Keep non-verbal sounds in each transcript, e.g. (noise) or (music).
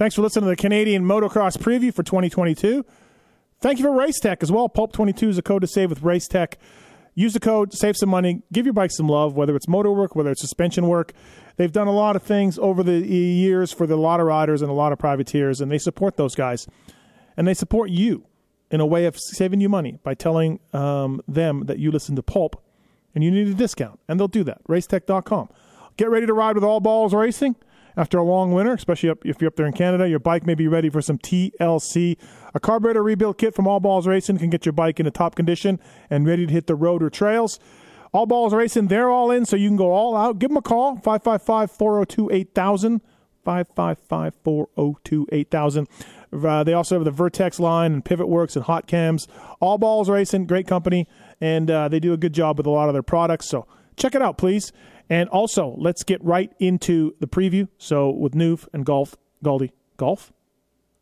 Thanks for listening to the Canadian Motocross Preview for 2022. Thank you for Racetech as well. Pulp22 is a code to save with Racetech. Use the code, save some money, give your bike some love, whether it's motor work, whether it's suspension work. They've done a lot of things over the years for the, a lot of riders and a lot of privateers, and they support those guys. And they support you in a way of saving you money by telling um, them that you listen to Pulp and you need a discount. And they'll do that. Racetech.com. Get ready to ride with all balls racing after a long winter, especially up, if you're up there in Canada. Your bike may be ready for some TLC. A carburetor rebuild kit from All Balls Racing can get your bike into top condition and ready to hit the road or trails. All Balls Racing, they're all in, so you can go all out. Give them a call, 555 402 8000. 555 402 8000. Uh, they also have the Vertex line and Pivot Works and Hot Cams. All Balls Racing, great company, and uh, they do a good job with a lot of their products. So check it out, please. And also, let's get right into the preview. So with Newf and Golf, Gauldy, Golf,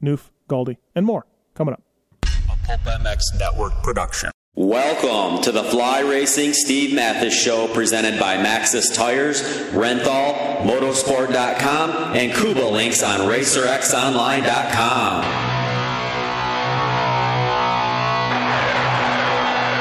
Newf, Gauldy, and more coming up. A Pulp MX Network production. Welcome to the Fly Racing Steve Matthes Show presented by Maxxis Tires, Renthal, Motorsport.com, and Kuba Links on RacerXOnline.com.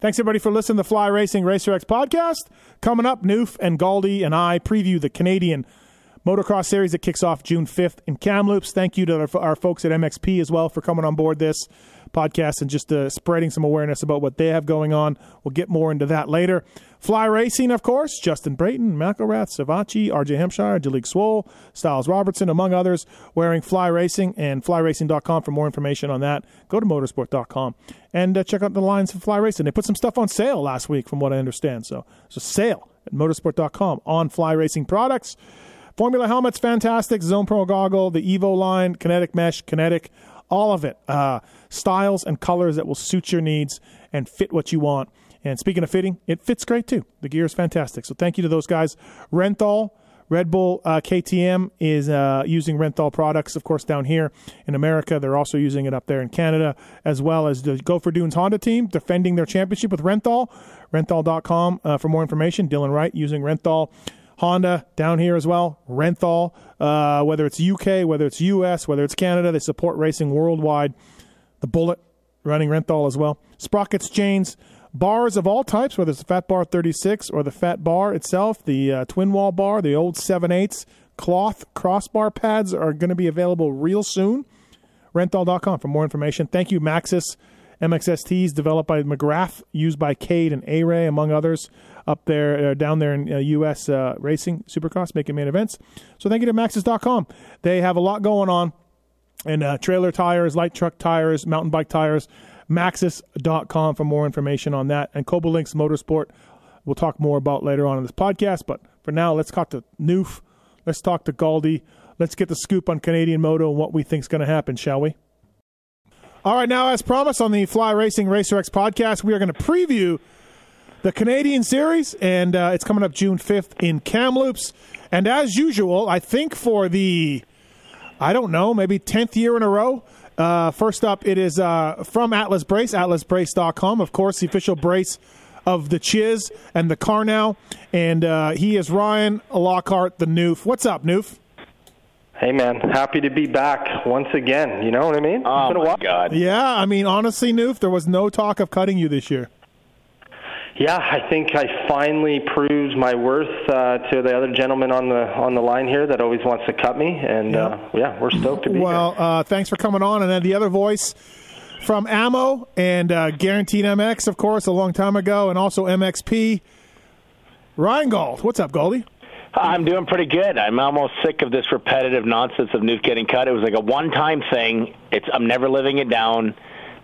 Thanks everybody for listening to the Fly Racing Racer X podcast. Coming up, Newf and Gauldy and I preview the Canadian motocross series that kicks off June 5th in Kamloops. Thank you to our, our folks at MXP as well for coming on board this podcast and just uh, spreading some awareness about what they have going on. We'll get more into that later. Fly Racing, of course, Justin Brayton, McElrath, Savatgy, RJ Hampshire, Jalek Swoll, Stilez Robertson, among others, wearing Fly Racing and flyracing.com for more information on that. Go to motorsport.com and uh, check out the lines for Fly Racing. They put some stuff on sale last week, from what I understand. So it's a sale at motorsport.com on Fly Racing products. Formula helmets, fantastic. Zone Pro goggle, the Evo line, kinetic mesh, kinetic, all of it. Uh, styles and colors that will suit your needs and fit what you want. And speaking of fitting, it fits great too. The gear is fantastic. So thank you to those guys. Renthal, Red Bull uh, KTM is uh, using Renthal products, of course, down here in America. They're also using it up there in Canada, as well as the Gopher Dunes Honda team defending their championship with Renthal. Renthal.com uh, for more information. Dylan Wright using Renthal. Honda down here as well. Renthal, uh, whether it's UK, whether it's US, whether it's Canada, they support racing worldwide. The Bullet running Renthal as well. Sprockets, chains, bars of all types, whether it's the Fat Bar 36 or the Fat Bar itself, the uh, twin wall bar, the old 7 8 cloth crossbar pads are going to be available real soon. Renthal.com for more information. Thank you, Maxxis. MXSTs developed by McGrath, used by Cade and A Ray, among others, up there, uh, down there in uh, U.S. Uh, racing, Supercross, making main events. So thank you to Maxxis.com. They have a lot going on, and uh, trailer tires, light truck tires, mountain bike tires. Maxxis.com for more information on that. And Coba Links Motorsport, we'll talk more about later on in this podcast. But for now, let's talk to Newf. Let's talk to Gauldy. Let's get the scoop on Canadian Moto and what we think is going to happen, shall we? All right, now, as promised on the Fly Racing Racer X podcast, we are going to preview the Canadian Series, and uh, it's coming up June 5th in Kamloops. And as usual, I think for the, I don't know, maybe 10th year in a row, uh, first up, it is uh, from Atlas Brace, atlasbrace.com. Of course, the official brace of the Chiz and the Carnow. And uh, he is Ryan Lockhart, the Newf. What's up, Newf? Hey man, happy to be back once again. You know what I mean? Oh my god! Yeah, I mean honestly, Newf, there was no talk of cutting you this year. Yeah, I think I finally proved my worth uh, to the other gentleman on the on the line here that always wants to cut me, and yeah, uh, yeah we're stoked to be well, here. Well, uh, thanks for coming on, and then the other voice from Ammo and uh, Guaranteed MX, of course, a long time ago, and also MXP. Ryan Gauld, what's up, Gauldy? I'm doing pretty good. I'm almost sick of this repetitive nonsense of Newf getting cut. It was like a one-time thing. It's I'm never living it down.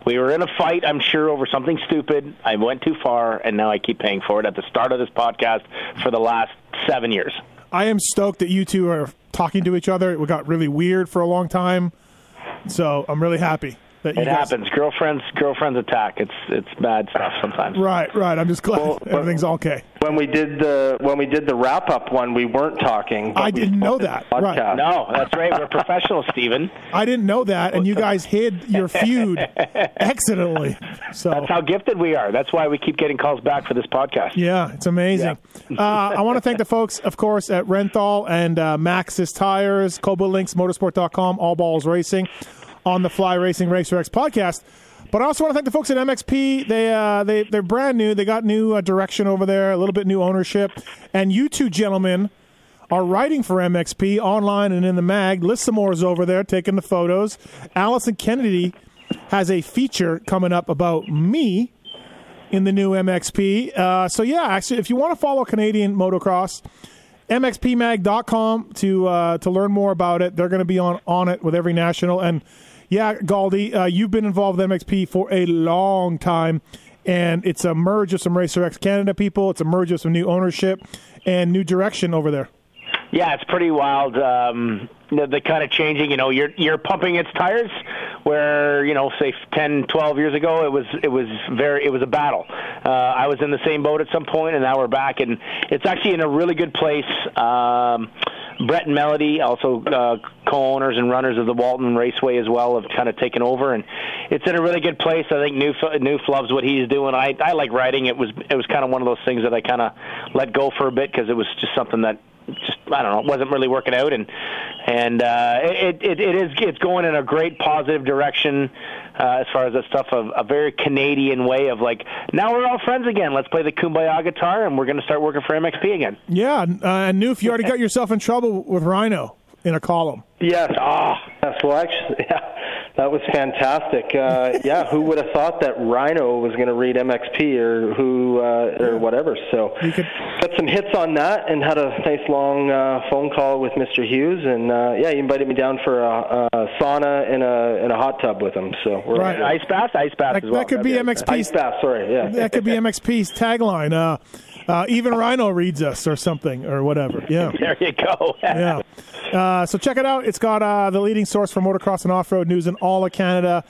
We were in a fight, I'm sure, over something stupid. I went too far, and now I keep paying for it at the start of this podcast for the last seven years. I am stoked that you two are talking to each other. It got really weird for a long time, so I'm really happy. That it guys... happens. Girlfriends, girlfriends attack. It's it's bad stuff sometimes. Right, right. I'm just glad well, everything's okay. When we did the when we did the wrap up one, we weren't talking. I didn't know that. Right. No, that's right. We're professionals, Stephen. I didn't know that, and you guys hid your feud (laughs) accidentally. So that's how gifted we are. That's why we keep getting calls back for this podcast. Yeah, it's amazing. Yeah. uh, I want to thank the folks, of course, at Renthal and uh, Maxxis Tires, Cobalt Links, Motorsport.com, All Balls Racing on the Fly Racing Racer X podcast. But I also want to thank the folks at MXP. They uh, they they're brand new. They got new uh, direction over there, a little bit new ownership, and you two gentlemen are writing for MXP online and in the mag. Lissamore is over there taking the photos. Allison Kennedy has a feature coming up about me in the new MXP. Uh, so yeah, actually, if you want to follow Canadian motocross, MXPMag.com to uh, to learn more about it. They're going to be on on it with every national and yeah, Gauldy, uh, you've been involved with MXP for a long time, and it's a merge of some Racer X Canada people. It's a merge of some new ownership and new direction over there. Yeah, it's pretty wild. Um, the, the kind of changing, you know, you're you're pumping its tires, where you know, say 10, 12 years ago, it was it was very it was a battle. Uh, I was in the same boat at some point, and now we're back, and it's actually in a really good place. Um, Brett and Melody, also uh, co-owners and runners of the Walton Raceway as well, have kind of taken over, and it's in a really good place. I think Newf, Newf loves what he's doing. I I like riding. It was it was kind of one of those things that I kind of let go for a bit because it was just something that just I don't know, it wasn't really working out, and and uh, it, it it is it's going in a great positive direction uh, as far as that stuff of a very Canadian way of like now we're all friends again. Let's play the kumbaya guitar, and we're going to start working for MXP again. Yeah, uh, and Newf, you already got yourself in trouble with Rhino in a column. Yes. Ah, yes. Well, actually, (laughs) yeah. That was fantastic. Uh, (laughs) yeah, who would have thought that Rhino was going to read MXP or who uh, or whatever? So could... got some hits on that and had a nice long uh, phone call with Mr. Hughes, and uh, yeah, he invited me down for a, a sauna and a and a hot tub with him. So we're right, ice bath, ice bath that, as well. That could be MXP's ice bath. Sorry, yeah, that could be MXP's tagline. Uh, uh, even Rhino reads us or something or whatever. Yeah. (laughs) There you go. yeah. Uh, so check it out. It's got uh, the leading source for motocross and off road news in all of Canada.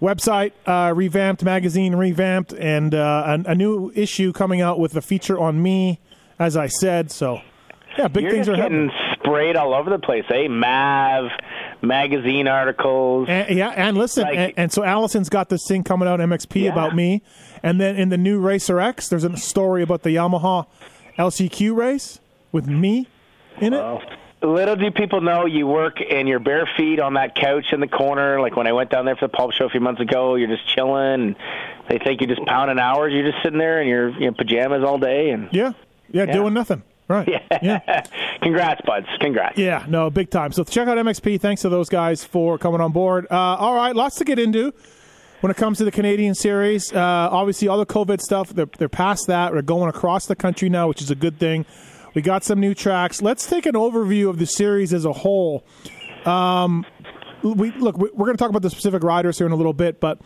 Website uh, revamped, magazine revamped, and uh, a, a, new issue coming out with a feature on me, as I said. So, yeah, big You're things are getting happening. sprayed all over the place, eh? Mav, magazine articles. And, yeah, and listen, like, and, and, so Allison's got this thing coming out MXP yeah. about me, and then in the new Racer X, there's a story about the Yamaha LCQ race with me in it. Little do people know you work in your bare feet on that couch in the corner. Like when I went down there for the pulp show a few months ago, you're just chilling. They think you're just pounding hours. You're just sitting there in your you know, pajamas all day. And yeah, yeah, yeah. doing nothing. Right. Yeah. yeah. (laughs) Congrats, buds. Congrats. Yeah, no, big time. So check out MXP. Thanks to those guys for coming on board. Uh, all right, lots to get into when it comes to the Canadian series. Uh, obviously, all the COVID stuff, they're, they're past that. We're going across the country now, which is a good thing. We got some new tracks. Let's take an overview of the series as a whole. Um, we look. We're going to talk about the specific riders here in a little bit, but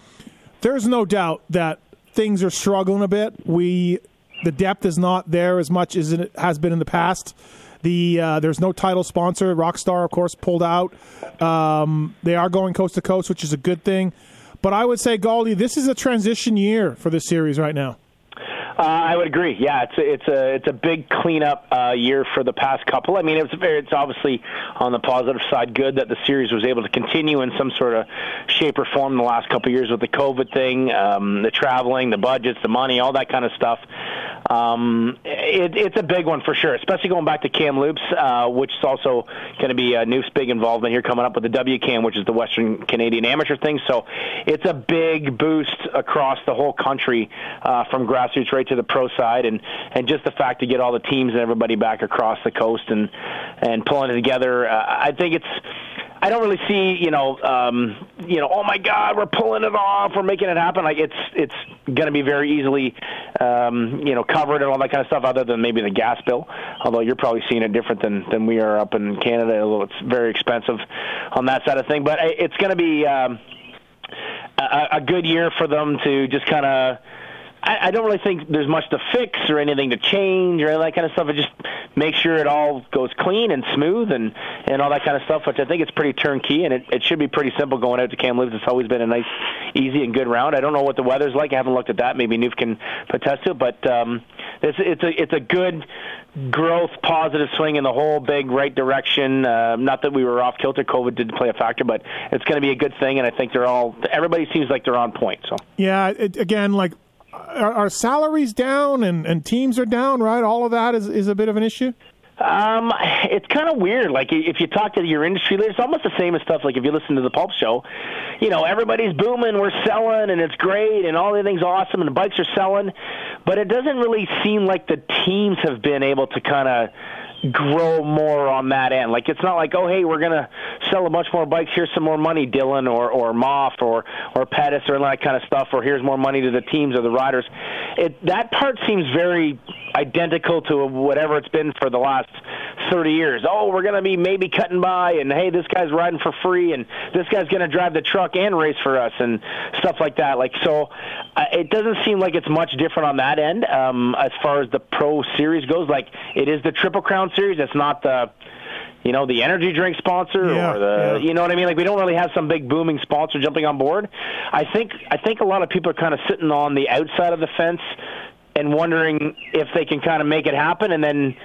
there's no doubt that things are struggling a bit. We the depth is not there as much as it has been in the past. The uh, there's no title sponsor. Rockstar, of course, pulled out. Um, they are going coast to coast, which is a good thing. But I would say, Gauldy, this is a transition year for this series right now. Uh, I would agree. Yeah, it's a, it's a it's a big cleanup uh, year for the past couple. I mean, it's very, it's obviously on the positive side good that the series was able to continue in some sort of shape or form the last couple of years with the COVID thing, um, the traveling, the budgets, the money, all that kind of stuff. Um, it, it's a big one for sure, especially going back to Kamloops, uh, which is also going to be a new big involvement here coming up with the WCAN, which is the Western Canadian Amateur thing. So it's a big boost across the whole country uh, from grassroots right to the pro side, and and just the fact to get all the teams and everybody back across the coast and and pulling it together. Uh, I think it's I don't really see, you know, um, you know, oh my God, we're pulling it off, we're making it happen. Like it's it's going to be very easily, um, you know, covered and all that kind of stuff. Other than maybe the gas bill, although you're probably seeing it different than than we are up in Canada. Although it's very expensive on that side of thing, but it's going to be um, a, a good year for them to just kind of I, I don't really think there's much to fix or anything to change or that kind of stuff. I just make sure it all goes clean and smooth and and all that kind of stuff, which I think it's pretty turnkey and it, it should be pretty simple going out to Kamloops. It's always been a nice, easy and good round. I don't know what the weather's like. I haven't looked at that. Maybe Newf can attest to it, but um, it's it's a it's a good growth, positive swing in the whole big right direction. Uh, not that we were off kilter. COVID did play a factor, but it's going to be a good thing, and I think they're all. Everybody seems like they're on point. So yeah, it, again, like are, are, salaries down and, and teams are down, right? All of that is, is a bit of an issue? Um, it's kind of weird. Like if you talk to your industry leaders, it's almost the same as stuff. Like if you listen to the Pulp Show, you know everybody's booming, we're selling, and it's great, and all the things awesome, and the bikes are selling, but it doesn't really seem like the teams have been able to kind of grow more on that end. Like it's not like, oh hey, we're gonna sell a bunch more bikes. Here's some more money, Dylan or or Moff or or Pettis or that kind of stuff. Or here's more money to the teams or the riders. It that part seems very identical to whatever it's been for the last 30 years. Oh, we're going to be maybe cutting by, and hey, this guy's riding for free, and this guy's going to drive the truck and race for us, and stuff like that. Like so, uh, it doesn't seem like it's much different on that end um, as far as the pro series goes. Like it is the Triple Crown series. It's not the you know, the energy drink sponsor yeah, or the yeah. you know what I mean? Like we don't really have some big booming sponsor jumping on board. I think I think a lot of people are kind of sitting on the outside of the fence and wondering if they can kind of make it happen and then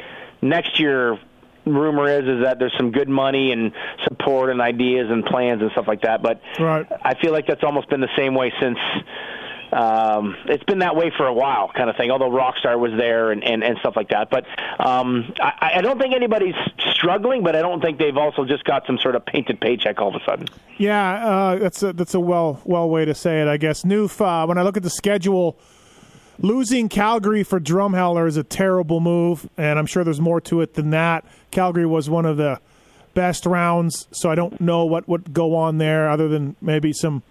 next year rumor is is that there's some good money and support and ideas and plans and stuff like that but right. I feel like that's almost been the same way since um, it's been that way for a while, kind of thing. Although Rockstar was there and, and, and stuff like that, but um, I, I don't think anybody's struggling. But I don't think they've also just got some sort of painted paycheck all of a sudden. Yeah, uh, that's a, that's a well well way to say it, I guess. Newf, uh, when I look at the schedule, losing Calgary for Drumheller is a terrible move, and I'm sure there's more to it than that. Calgary was one of the best rounds, so I don't know what would go on there other than maybe some,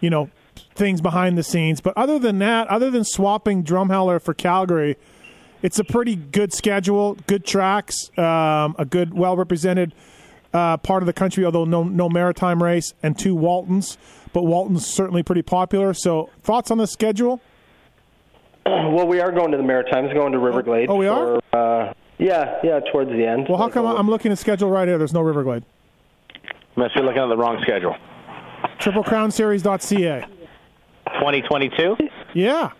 you know, things behind the scenes. But other than that, other than swapping Drumheller for Calgary, it's a pretty good schedule, good tracks, um, a good, well represented uh, part of the country. Although no no maritime race and two Waltons, but Walton's certainly pretty popular. So thoughts on the schedule? (clears throat) Well, we are going to the Maritimes, going to Riverglade. Oh, oh we are. For, uh, yeah, yeah, towards the end. Well, how come I'm looking at schedule right here? There's no Riverglade. Must be looking at the wrong schedule. TripleCrownSeries.ca. 2022? Yeah.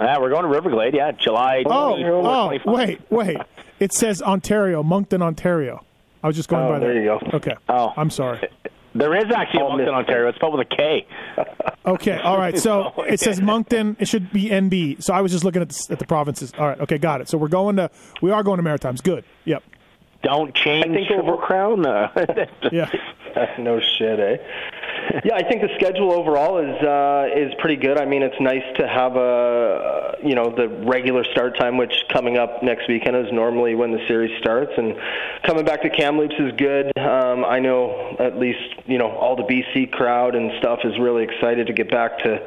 Yeah, we're going to Riverglade. Yeah, July. Oh, oh, wait, wait. It says Ontario, Moncton, Ontario. I was just going oh, by there. There you go. Okay. Oh, I'm sorry. There is actually a Moncton, Ontario. It's spelled with a K. Okay. All right. So (laughs) it says Moncton. It should be NB. So I was just looking at the, at the provinces. All right. Okay. Got it. So we're going to we are going to Maritimes. Good. Yep. Don't change I think Triple Crown. Uh, (laughs) yeah. (laughs) no shit, eh? (laughs) yeah, I think the schedule overall is uh, is pretty good. I mean, it's nice to have a you know the regular start time, which coming up next weekend is normally when the series starts, and coming back to Kamloops is good. Um, I know at least you know all the BC crowd and stuff is really excited to get back to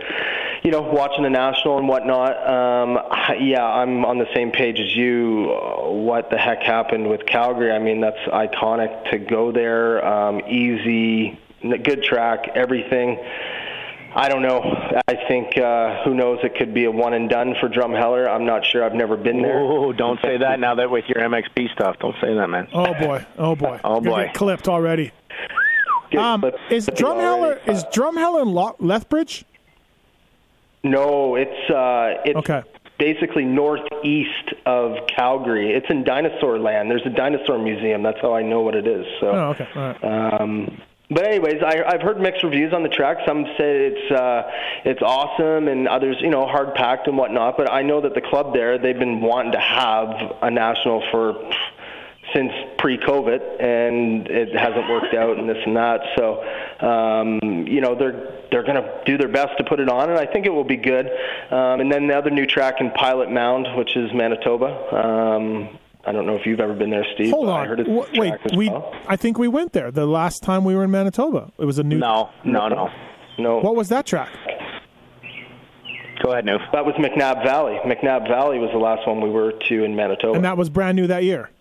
you know watching the national and whatnot. Um, yeah, I'm on the same page as you. What the heck happened with Calgary? I mean, that's iconic to go there. Um, easy good track, everything. I don't know. I think uh, who knows? It could be a one and done for Drumheller. I'm not sure. I've never been there. Oh, don't say that now that with your MXP stuff. Don't say that, man. Oh boy. Oh boy. oh boy. Get clipped already. Um, is Drumheller is Drumheller in Lethbridge? No, it's uh, it's okay. basically northeast of Calgary. It's in dinosaur land. There's a dinosaur museum. That's how I know what it is. So, oh, okay. All right. Um, but anyways, I, I've heard mixed reviews on the track. Some say it's uh, it's awesome, and others, you know, hard packed and whatnot. But I know that the club there, they've been wanting to have a national for since pre-COVID, and it hasn't worked out, and this and that. So, um, you know, they're they're going to do their best to put it on, and I think it will be good. Um, and then the other new track in Pilot Mound, which is Manitoba. Um, I don't know if you've ever been there, Steve. Hold I on. heard it's W- a Wait, as we well. I think we went there the last time we were in Manitoba. It was a new. No, no, no. No, What was that track? Go ahead, Newf. that was McNabb Valley. McNabb Valley was the last one we were to in Manitoba. And that was brand new that year.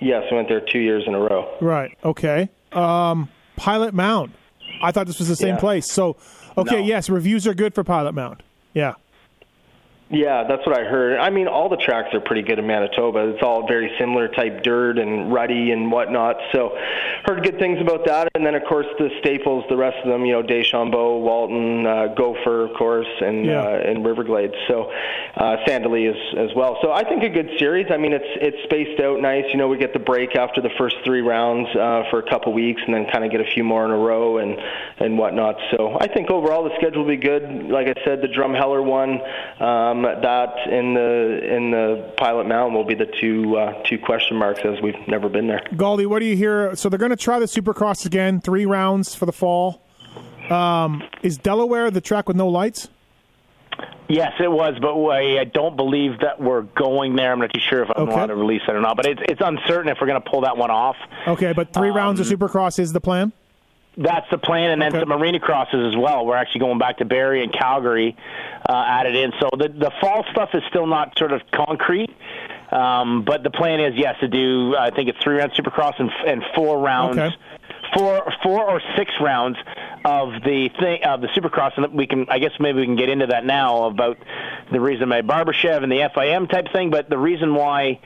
yes, we went there two years in a row. Right. Okay. Um, Pilot Mound. I thought this was the same Yeah. place. So, okay, No. yes, reviews are good for Pilot Mound. Yeah. Yeah, that's what I heard. I mean, all the tracks are pretty good in Manitoba. It's all very similar type dirt and ruddy and whatnot. So, heard good things about that. And then, of course, the staples, the rest of them, you know, Deschambault, Walton, uh, Gopher, of course, and Yeah. uh, and Riverglades. So, uh, Sand Del Lee as as well. So, I think a good series. I mean, it's it's spaced out nice. You know, we get the break after the first three rounds uh, for a couple weeks, and then kind of get a few more in a row and and whatnot. So, I think overall the schedule will be good. Like I said, the Drumheller one. Um, that in the in the Pilot Mountain will be the two uh, two question marks as we've never been there. Gauldy, what do you hear? So they're going to try the Supercross again, three rounds for the fall. Um, is Delaware the track with no lights? Yes, it was, but I I don't believe that we're going there. I'm not too sure if I'm Okay. allowed to release it or not, but it's it's uncertain if we're going to pull that one off. Okay, but three rounds of Supercross is the plan. That's the plan, and then Okay. some arena crosses as well. We're actually going back to Barrie and Calgary, uh, added in. So the the fall stuff is still not sort of concrete, um, but the plan is yes to do. I think it's three round Supercross and, and four rounds, Okay. four four or six rounds of the thing of the Supercross, and we can. I guess maybe we can get into that now about the reason by Barbashev and the FIM type thing, but the reason why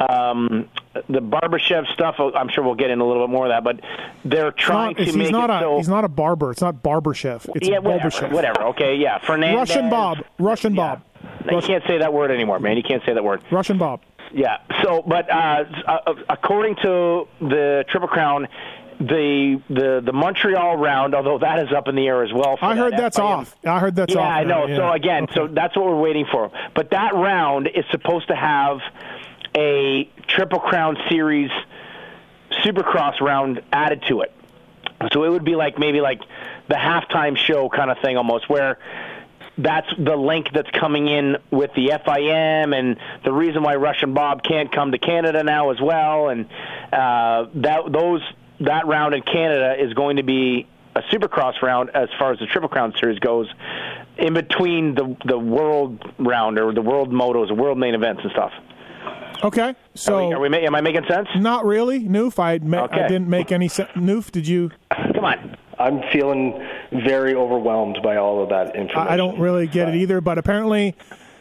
um, the Barbashev stuff. I'm sure we'll get in a little bit more of that, but they're trying Not- to he's make not it a so. he's not a barber. It's not Barbashev. It's yeah, whatever, Barbashev. whatever. Okay, yeah, Fernandez. Russian Bob. Russian Bob. No, You can't say that word anymore, man. You can't say that word. Russian Bob. Yeah. So, but uh, uh, according to the Triple Crown, the the the Montreal round, although that is up in the air as well. I heard that's FIM. off. I heard that's off yeah, off. I know. yeah. So again, so that's what we're waiting for. But that round is supposed to have a Triple Crown Series Supercross round added to it. So it would be like maybe like the halftime show kind of thing almost, where that's the link that's coming in with the FIM and the reason why Russian Bob can't come to Canada now as well, and uh, that those that round in Canada is going to be a Supercross round as far as the Triple Crown Series goes, in between the the World round or the World Motos, World Main events and stuff. Okay. So Are we, are we ma- am I making sense? not really. Newf, I ma- I didn't make any sense. Newf, did you? Come on. I'm feeling very overwhelmed by all of that information. I I don't really get it either. But apparently,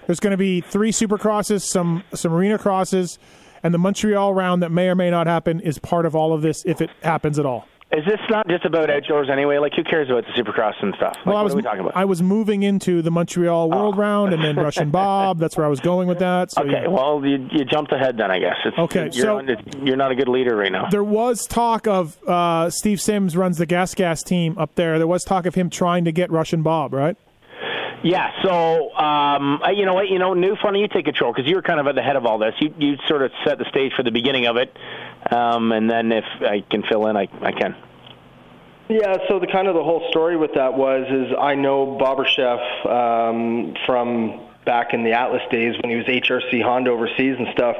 there's going to be three Supercrosses, some some arena crosses, and the Montreal round that may or may not happen is part of all of this if it happens at all. Is this not just about outdoors anyway? Like, who cares about the Supercross and stuff? Like, Well, I what was are we talking about? I was moving into the Montreal World round and then (laughs) Russian Bob. That's where I was going with that. So okay, well, you you jumped ahead then, I guess. It's, Okay, you're, so- on- you're not a good leader right now. There was talk of uh, Steve Sims runs the Gas Gas team up there. There was talk of him trying to get Russian Bob, right? Yeah, so um, you know what? You know, new funny, you take control because you were kind of at the head of all this. You you sort of set the stage for the beginning of it, um, and then if I can fill in, I I can. Yeah, so the kind of the whole story with that was is I know Bobryshev um, from back in the Atlas days when he was HRC Honda overseas and stuff,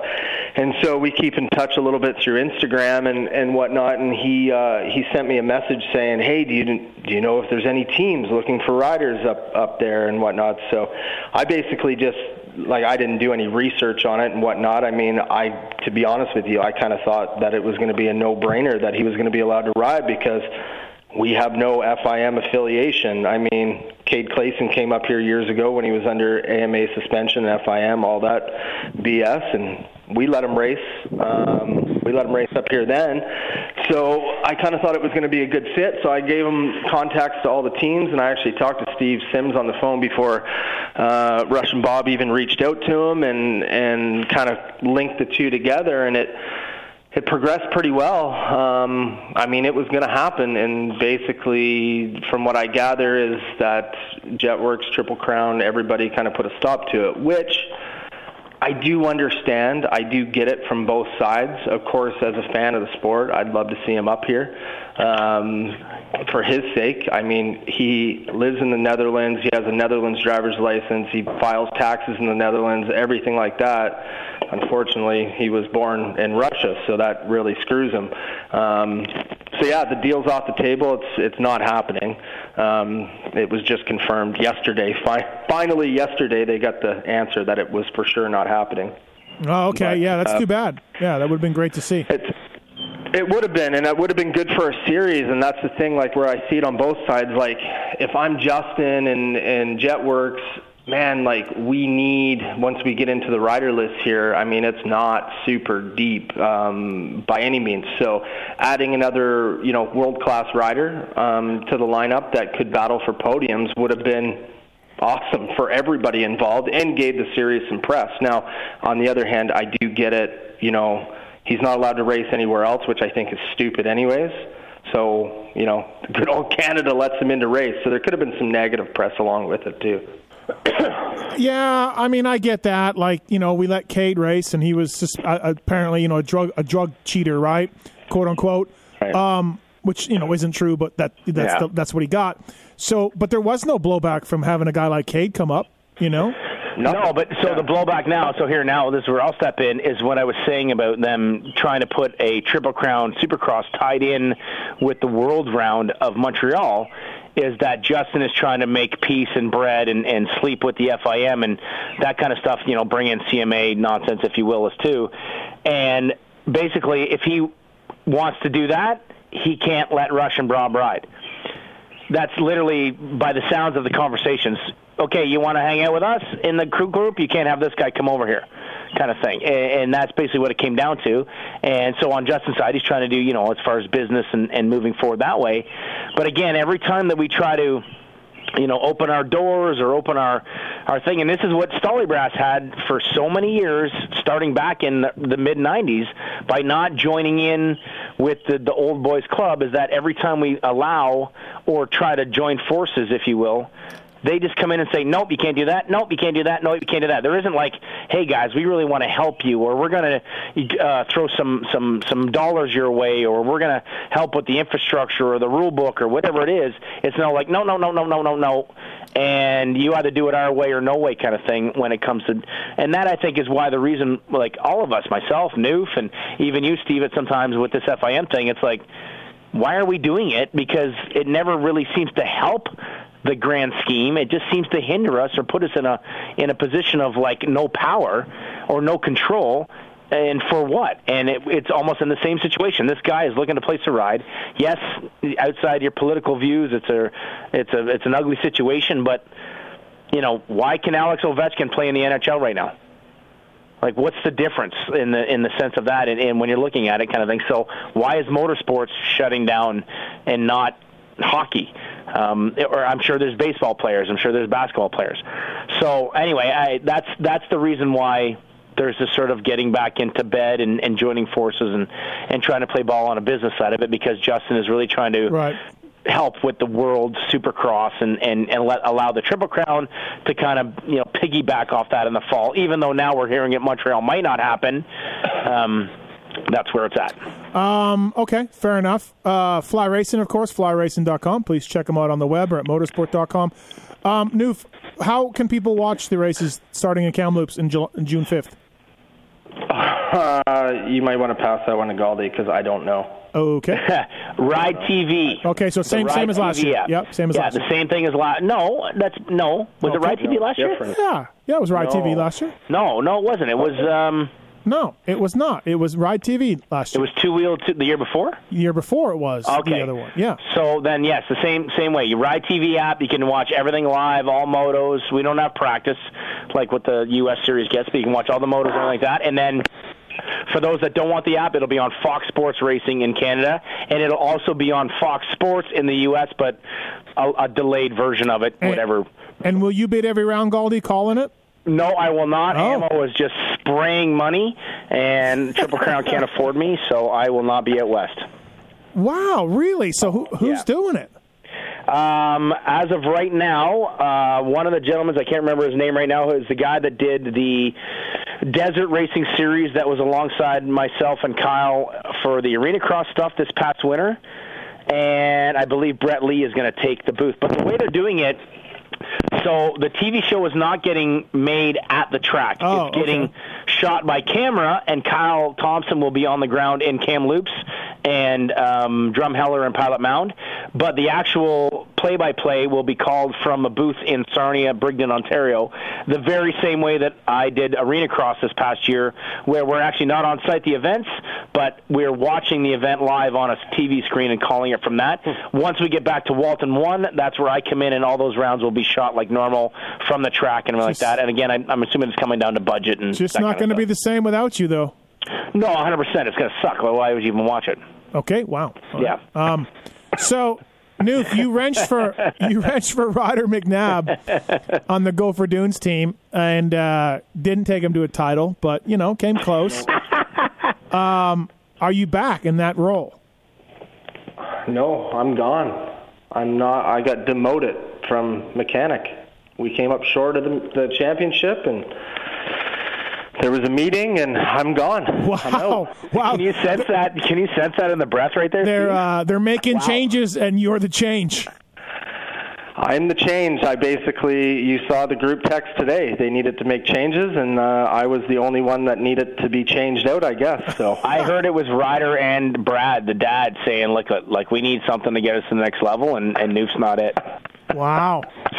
and so we keep in touch a little bit through Instagram and and whatnot. And he uh, he sent me a message saying, "Hey, do you do you know if there's any teams looking for riders up up there and whatnot?" So I basically just like I didn't do any research on it and whatnot. I mean, I to be honest with you, I kind of thought that it was going to be a no-brainer that he was going to be allowed to ride because we have no FIM affiliation. I mean, Cade Clason came up here years ago when he was under AMA suspension and FIM, all that BS, and we let him race. Um, we let him race up here then. So I kind of thought it was going to be a good fit. So I gave him contacts to all the teams, and I actually talked to Steve Sims on the phone before uh, Russian Bob even reached out to him, and and kind of linked the two together, and it it progressed pretty well. Um, I mean, it was going to happen, and basically, from what I gather, is that Jetwerx, Triple Crown, everybody kind of put a stop to it, which I do understand. I do get it from both sides. Of course, as a fan of the sport, I'd love to see him up here. Um, for his sake. I mean, he lives in the Netherlands. He has a Netherlands driver's license. He files taxes in the Netherlands, everything like that. Unfortunately, he was born in Russia, so that really screws him. Um, so yeah, the deal's off the table. It's it's not happening. Um, it was just confirmed yesterday. Fi- finally, yesterday they got the answer that it was for sure not happening. Oh, okay. But, yeah, that's uh, too bad. Yeah, that would have been great to see. It's, it would have been, and it would have been good for a series. And that's the thing, like where I see it on both sides. Like if I'm Justin and and Jetwerx, man, like we need once we get into the rider list here. I mean, it's not super deep um, by any means. So adding another, you know, world class rider um, to the lineup that could battle for podiums would have been awesome for everybody involved and gave the series some press. Now, on the other hand, I do get it. You know He's not allowed to race anywhere else, which I think is stupid, anyways. So, you know, good old (laughs) Canada lets him into race. So there could have been some negative press along with it, too. (coughs) yeah, I mean, I get that. Like, you know, we let Cade race, and he was just uh, apparently, you know, a drug a drug cheater, right? "Quote unquote." Right. Um, which you know isn't true, but that that's yeah. the, that's what he got. So, but there was no blowback from having a guy like Cade come up. You know, Nothing. No, but so the blowback now. So here now, this is where I'll step in. Is what I was saying about them trying to put a Triple Crown Supercross tied in with the World Round of Montreal. Is that Justin is trying to make peace and bread and, and sleep with the FIM and that kind of stuff, you know, bring in CMA nonsense, if you will, as too. And basically, if he wants to do that, he can't let Russian Bob ride. That's literally, by the sounds of the conversations, okay, you want to hang out with us in the crew group? You can't have this guy come over here, kind of thing. And, and that's basically what it came down to. And so on Justin's side, he's trying to do, you know, as far as business and, and moving forward that way. But again, every time that we try to you know, open our doors or open our our thing. And this is what Brass had for so many years, starting back in the, the mid '90s, by not joining in with the, the old boys club. Is that every time we allow or try to join forces, if you will, they just come in and say, nope, you can't do that. Nope, you can't do that. Nope, you can't do that. There isn't like, hey guys, we really want to help you, or we're going to uh, throw some some some dollars your way, or we're going to help with the infrastructure or the rule book or whatever it is. It's not like no, no, no, no, no, no, no, and you either do it our way or no way kind of thing when it comes to, and that I think is why the reason, like all of us, myself, Newf, and even you, Steve, at sometimes with this FIM thing, it's like why are we doing it? Because it never really seems to help the grand scheme. It just seems to hinder us or put us in a in a position of like no power or no control. And for what? And it, it's almost in the same situation. This guy is looking to place a ride. Yes, outside your political views, it's a it's a it's an ugly situation. But you know, why can Alex Ovechkin play in the NHL right now? Like, what's the difference in the in the sense of that, and, and when you're looking at it, kind of thing. So, why is motorsports shutting down and not hockey? Um, or I'm sure there's baseball players. I'm sure there's basketball players. So anyway, I, that's that's the reason why there's this sort of getting back into bed and, and joining forces and and trying to play ball on a business side of it because Justin is really trying to right help with the world supercross and and and let allow the triple crown to kind of you know piggyback off that in the fall even though now we're hearing it montreal might not happen um that's where it's at. Um, okay, fair enough. Uh, Fly Racing, of course, flyracing.com. Please check them out on the web or at motorsport.com. Um, Newf, how can people watch the races starting in Kamloops in, Ju- in June 5th? Uh, you might want to pass that one to Gauldy because I don't know. Okay. (laughs) Ride TV. Okay, so same same as last TV year. App. Yep, same as yeah, last the same thing as last. No, that's no. Was okay. it Ride TV no, last different. year? Yeah, yeah, it was Ride no. TV last year. No, no, it wasn't. It was um. No, it was not. It was Ride TV last year. It was two wheel the year before. The year before it was okay. the other one. Yeah. So then, yes, the same same way. You Ride TV app. You can watch everything live, all motos. We don't have practice like what the U.S. Series gets, but you can watch all the motos and like that. And then for those that don't want the app, it'll be on Fox Sports Racing in Canada, and it'll also be on Fox Sports in the U.S., but a, a delayed version of it, and, whatever. And will you bid every round, Gauldy, calling it? No, I will not. Oh. Ammo is just spraying money, and (laughs) Triple Crown can't afford me, so I will not be at West. Wow, really? So who, who's yeah. doing it? Um, as of right now, uh, one of the gentlemen, I can't remember his name right now, is the guy that did the Desert Racing Series that was alongside myself and Kyle for the Arena Cross stuff this past winter and I believe Brett Lee is going to take the booth. But the way they're doing it so the TV show is not getting made at the track. Oh, it's getting okay. Shot by camera, and Kyle Thompson will be on the ground in Kamloops and um, Drumheller and Pilot Mound. But the actual play-by-play will be called from a booth in Sarnia, Brigden, Ontario, the very same way that I did Arena Cross this past year, where we're actually not on site the events, but we're watching the event live on a TV screen and calling it from that. Once we get back to Walton One, that's where I come in, and all those rounds will be shot like normal from the track and everything like that. And again, I, I'm assuming it's coming down to budget and Just that not going to be the same without you, though. no, 100. percent It's going to suck. Why would you even watch it? Okay. Wow. All Yeah. right. Um. So, Newf, you wrenched for (laughs) you wrenched for Ryder McNabb on the Gopher Dunes team, and uh, didn't take him to a title, but you know came close. (laughs) Um, are you back in that role? No, I'm gone. I'm not. I got demoted from mechanic. We came up short of the, the championship, and there was a meeting, and I'm gone. I'm Wow. (laughs) Wow. Can you sense that? Can you sense that in the breath right there? They're uh, they're making changes, and you're the change. I'm the change. I basically, you saw the group text today. They needed to make changes, and uh, I was the only one that needed to be changed out, I guess. So (laughs) I heard it was Ryder and Brad, the dad, saying, "Look, like we need something to get us to the next level," and and Newf's not it. Wow. (laughs)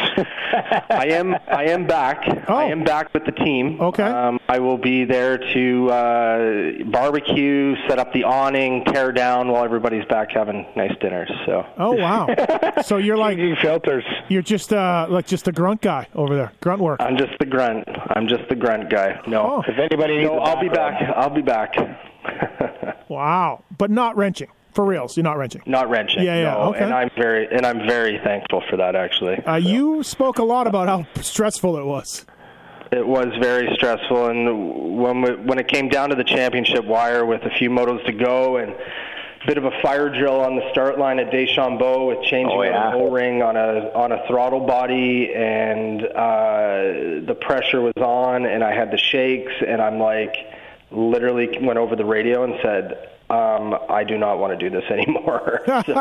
I am I am back. Oh. I am back with the team. Okay. Um, I will be there to uh, barbecue, set up the awning, tear down while everybody's back having nice dinners. So Oh wow. (laughs) So you're like Changing filters. you're just uh like just a grunt guy over there, grunt work. I'm just the grunt. I'm just the grunt guy. No. Oh. If anybody needs, No, a I'll be back. I'll be back. (laughs) Wow. But not wrenching. For reals, you're not wrenching. Not wrenching. Yeah, yeah, No, okay. And I'm very and I'm very thankful for that. Actually, Uh, you spoke a lot about how stressful it was. it was very stressful. And when we, when it came down to the championship wire with a few motos to go and a bit of a fire drill on the start line at Deschambault with changing Oh, yeah. an O-ring on a on a throttle body, and uh, the pressure was on, and I had the shakes, and I'm like, literally went over the radio and said. Um, I do not want to do this (laughs) anymore. So,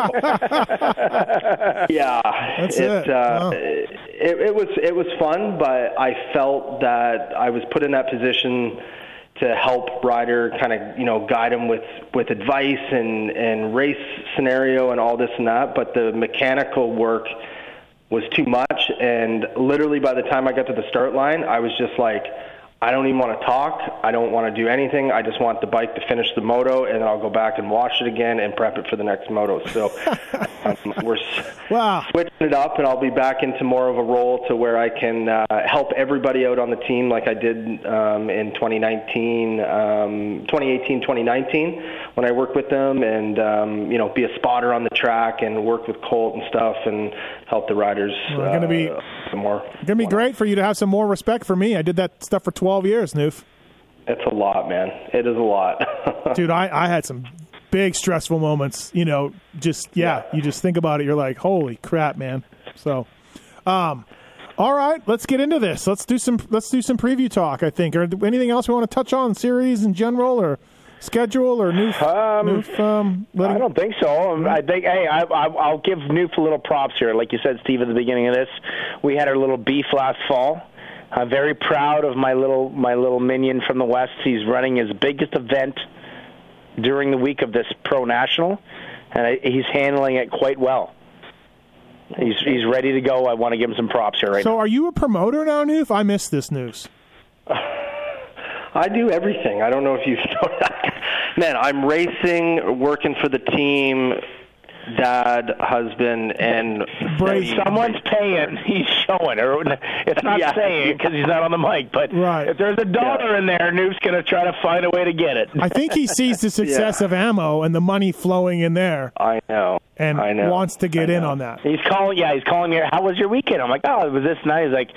yeah, That's it. Uh, Wow. it, it was it was fun, but I felt that I was put in that position to help Ryder kind of you know guide him with with advice and and race scenario and all this and that. But the mechanical work was too much, and literally by the time I got to the start line, I was just like. I don't even want to talk. I don't want to do anything. I just want the bike to finish the moto, and then I'll go back and wash it again and prep it for the next moto. So (laughs) um, we're Wow. switching it up, and I'll be back into more of a role to where I can uh, help everybody out on the team, like I did um, in 2019, um, 2018, 2019, when I worked with them, and um, you know, be a spotter on the track and work with Colt and stuff, and help the riders. Well, gonna be- uh, some more. Gonna be great for you to have some more respect for me. I did that stuff for 12 years, Newf. It's a lot, man. It is a lot. (laughs) Dude, I, I had some big stressful moments. You know, just yeah, you just think about it. You're like, holy crap, man. So, um, all right, let's get into this. Let's do some let's do some preview talk. I think, or anything else we want to touch on series in general, or schedule, or new Um, um. letting- I don't think so. Um, I think, hey, I, I, I'll give Newf a little props here. Like you said, Steve, at the beginning of this, we had our little beef last fall. I'm very proud of my little my little minion from the west. He's running his biggest event during the week of this pro national, and I, he's handling it quite well. He's he's ready to go. I want to give him some props here right so, are you a promoter now, Newf? I missed this news. (laughs) I do everything. I don't know if you (laughs) know that. Man, I'm racing, working for the team, dad, husband, and Brave. now. Someone's paying. (laughs) He's showing. Or it's not Yeah. saying because he's not on the mic. But Right. if there's a dollar in there, Noob's going to try to find a way to get it. I think he (laughs) sees the success Yeah. of ammo and the money flowing in there, I know. and I know. wants to get in on that. He's calling. Yeah, he's calling me. How was your weekend? I'm like, oh, it was this night. He's like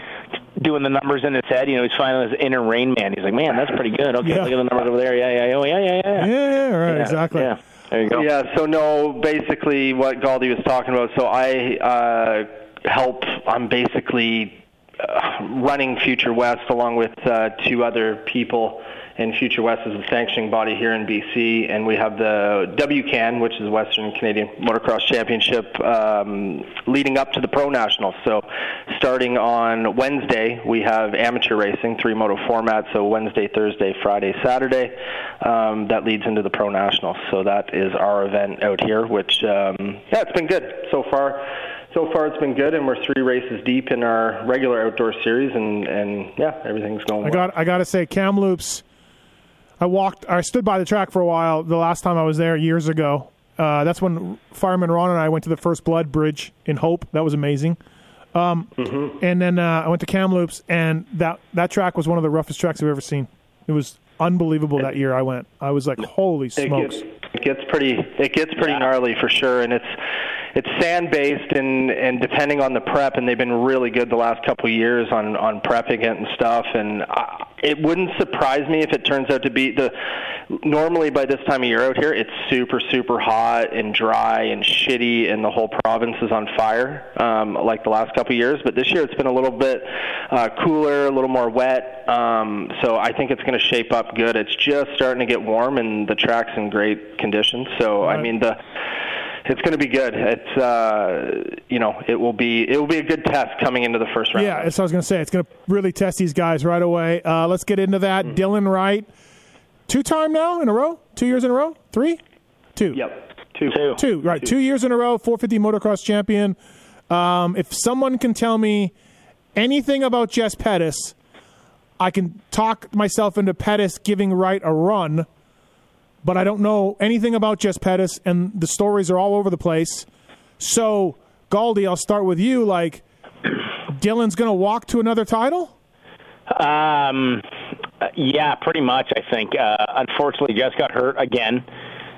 doing the numbers in his head. You know, he's finding his inner Rain Man. He's like, man, that's pretty good. Okay, Yeah. look at the numbers over there. Yeah, yeah, oh, yeah, yeah, yeah. Yeah, yeah, right, Yeah, exactly. Yeah. There you go. Yeah, so no, basically what Gauldy was talking about. So I uh, help. I'm basically uh, running Future West along with uh, two other people and Future West is the sanctioning body here in BC, and we have the WCAN, which is Western Canadian Motocross Championship, um, leading up to the Pro Nationals. So, starting on Wednesday, we have amateur racing, three moto format. So Wednesday, Thursday, Friday, Saturday. Um, that leads into the Pro Nationals. So that is our event out here, which um, yeah, it's been good so far so far it's been good, and we're three races deep in our regular outdoor series, and and yeah, everything's going. I well. got I got to say, Kamloops. I walked. I stood by the track for a while. The last time I was there years ago. Uh, that's when Fireman Ron and I went to the First Blood Bridge in Hope. That was amazing. Um, mm-hmm. And then uh, I went to Kamloops, and that that track was one of the roughest tracks I've ever seen. It was unbelievable that year I went. I was like, holy smokes! It gets, it gets pretty. It gets pretty yeah. gnarly for sure, and it's it's sand based and and depending on the prep and they've been really good the last couple of years on on prepping it and stuff and I, it wouldn't surprise me if it turns out to be the normally by this time of year out here it's super super hot and dry and shitty and the whole province is on fire um, like the last couple of years but this year it's been a little bit uh, cooler a little more wet um, so I think it's going to shape up good it's just starting to get warm and the track's in great condition so right. I mean the it's going to be good. It's uh, you know it will be it will be a good test coming into the first round. Yeah, that's what I was going to say. It's going to really test these guys right away. Uh, let's get into that. Mm-hmm. Dylan Wright, two time now in a row, two years in a row, three, two. Yep, two, two, two. Right, two, two years in a row, 450 motocross champion. Um, if someone can tell me anything about Jess Pettis, I can talk myself into Pettis giving Wright a run but I don't know anything about Jess Pettis, and the stories are all over the place. So, Gauldy, I'll start with you. Like, Dylan's going to walk to another title? Um, yeah, pretty much. I think. Uh, unfortunately, Jess got hurt again.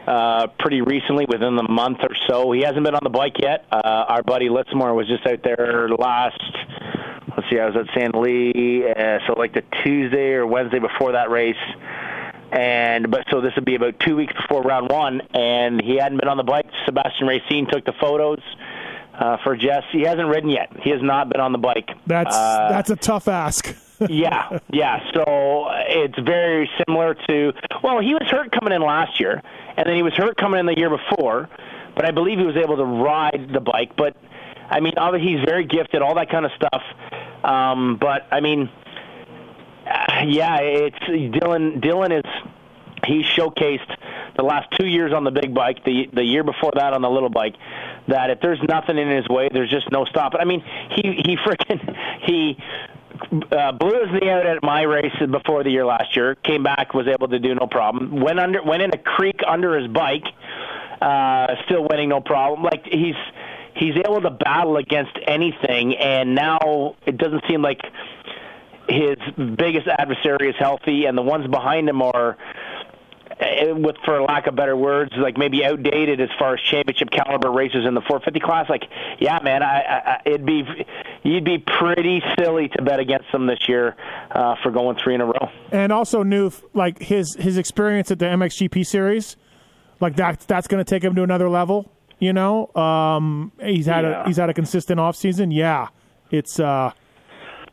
Uh, pretty recently, within the month or so. He hasn't been on the bike yet. Uh, our buddy Litzmore was just out there last. Let's see, I was at San Lee, uh, so like the Tuesday or Wednesday before that race and but so this would be about two weeks before round one, and he hadn't been on the bike. Sebastian Racine took the photos uh, for Jess. He hasn't ridden yet. He has not been on the bike. That's uh, that's a tough ask. (laughs) yeah, yeah. So it's very similar to well, he was hurt coming in last year, and then he was hurt coming in the year before, but I believe he was able to ride the bike. But I mean, obviously he's very gifted, all that kind of stuff. Um, but I mean uh, yeah, it's Dylan. Dylan is he showcased the last two years on the big bike, the the year before that on the little bike, that if there's nothing in his way, there's just no stopping. I mean, he he freaking (laughs) he uh, blew his knee out at my race before the year last year. Came back, was able to do no problem. Went under, went in a creek under his bike, uh, still winning no problem. Like he's he's able to battle against anything, and now it doesn't seem like his biggest adversary is healthy, and the ones behind him are, eh, with for lack of better words, like maybe outdated as far as championship caliber races in the 450 class. Like, yeah, man, I, I it'd be you'd be pretty silly to bet against them this year uh, for going three in a row. And also, Newf, like his his experience at the MXGP series, like that that's going to take him to another level. You know, um, he's had yeah. a he's had a consistent off season. Yeah, it's. uh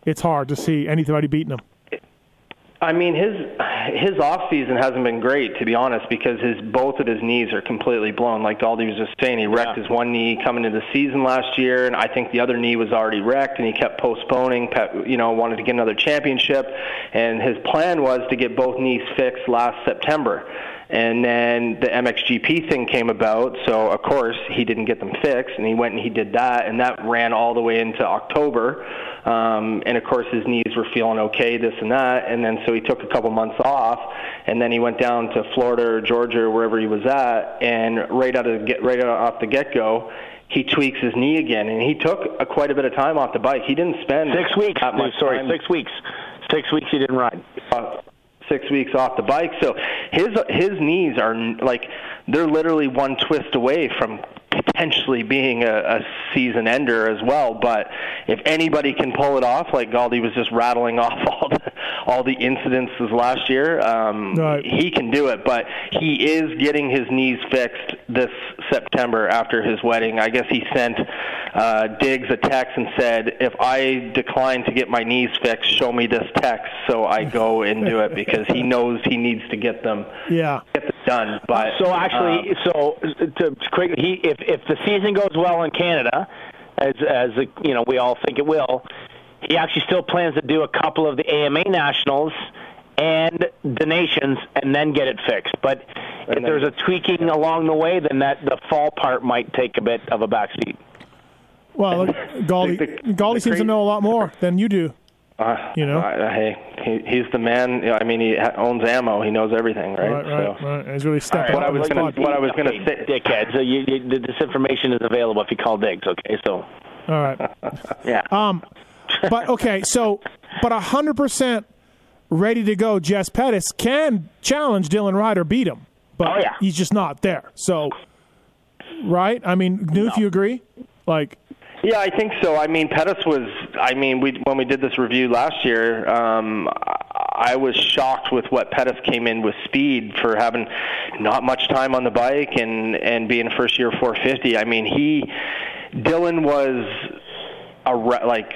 it's hard to see anybody beating him. I mean, his his off season hasn't been great to be honest, because his both of his knees are completely blown. Like Gauldy was just saying, he wrecked yeah. his one knee coming into the season last year, and I think the other knee was already wrecked, and he kept postponing. You know, wanted to get another championship, and his plan was to get both knees fixed last September. And then the MXGP thing came about, so of course he didn't get them fixed, and he went and he did that, and that ran all the way into October. Um, and of course his knees were feeling okay, this and that, and then so he took a couple months off, and then he went down to Florida or Georgia or wherever he was at, and right out of the get right out off the get go, he tweaks his knee again, and he took a, quite a bit of time off the bike. He didn't spend six weeks. That much sorry, time. six weeks. Six weeks he didn't ride. Uh, six weeks off the bike. So his his knees are like they're literally one twist away from potentially being a, a season ender as well. But if anybody can pull it off, like Gauldy was just rattling off (laughs) all the all the incidences last year. Um, Right. He can do it, but he is getting his knees fixed this September after his wedding. I guess he sent uh, Diggs a text and said, "If I decline to get my knees fixed, show me this text so I go and do it," because he knows he needs to get them Yeah. get them done. But So actually, um, so to quick, he if if the season goes well in Canada, as as you know we all think it will, he actually still plans to do a couple of the AMA nationals and the nations, and then get it fixed. But if then- there's a tweaking along the way, then that the fall part might take a bit of a backseat. Well, look, Gauldy, The- the- Gauldy the seems to know a lot more than you do. Uh, You know? uh, hey, he, he's the man. you know, I mean, he ha- owns ammo. He knows everything, right? Right, right, so. right. He's really stepping What up I in was the gonna- spot. what I was gonna say- dickhead. So you, you, this information is available if you call Diggs. Okay, so All right. (laughs) yeah. Um, but okay, so but hundred percent ready to go. Jess Pettis can challenge Dylan Ryder, beat him, but Oh, yeah. he's just not there. So, right? I mean, Newf, you agree? Like, Yeah, I think so. I mean, Pettis was. I mean, we when we did this review last year, um, I was shocked with what Pettis came in with speed for having not much time on the bike and and being first year 450. I mean, he Dylan was a ra- like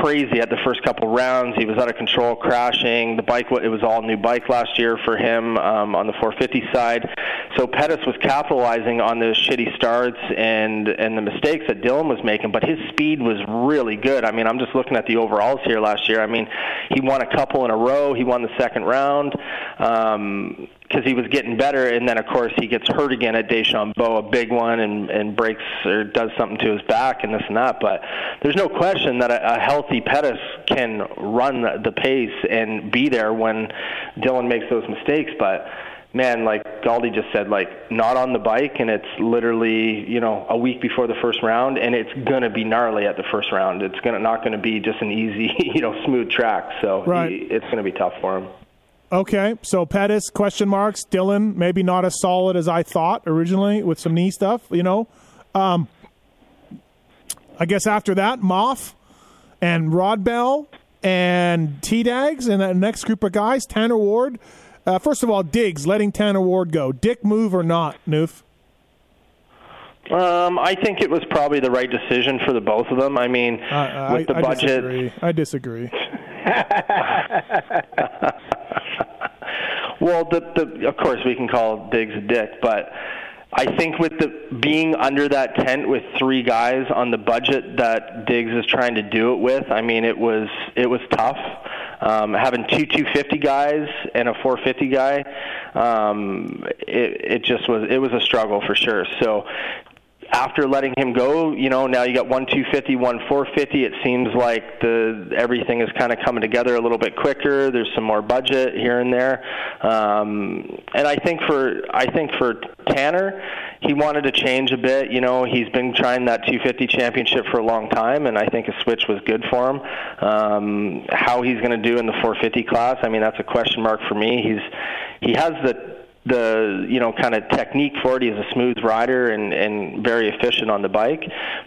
crazy at the first couple rounds. He was out of control, crashing. The bike, it was all new bike last year for him um, on the 450 side. So Pettis was capitalizing on those shitty starts and and the mistakes that Dylan was making. But his speed was really good. I mean, I'm just looking at the overalls here last year. I mean, he won a couple in a row. He won the second round. Um, because he was getting better, and then of course he gets hurt again at Deschambault, a big one, and and breaks or does something to his back and this and that. But there's no question that a, a healthy Pettis can run the, the pace and be there when Dylan makes those mistakes. But man, like Gauldy just said, like not on the bike, and it's literally you know a week before the first round, and it's gonna be gnarly at the first round. It's gonna not gonna be just an easy (laughs) you know smooth track. So Right. he, it's gonna be tough for him. okay, so Pettis question marks. Dylan maybe not as solid as I thought originally with some knee stuff. You know, um, I guess after that, Moff and Rodbell and T Dags and that next group of guys, Tanner Ward. Uh, first of all, Diggs letting Tanner Ward go. Dick move or not, Newf? Um, I think it was probably the right decision for the both of them. I mean, Uh, with the I, I budget, disagree. I disagree. (laughs) well, the, the of course we can call Diggs a dick, but I think with the being under that tent with three guys on the budget that Diggs is trying to do it with, I mean, it was it was tough. Um, having two 250 guys and a 450 guy, um, it, it just was it was a struggle for sure. So after letting him go, you know, now you got one 250, one 450. It seems like the everything is kind of coming together a little bit quicker. There's some more budget here and there, um, and I think for I think for Tanner, he wanted to change a bit. You know, he's been trying that 250 championship for a long time, and I think a switch was good for him. Um, how he's going to do in the 450 class, I mean, that's a question mark for me. He's he has the the you know kind of technique for it. He's a smooth rider and and very efficient on the bike,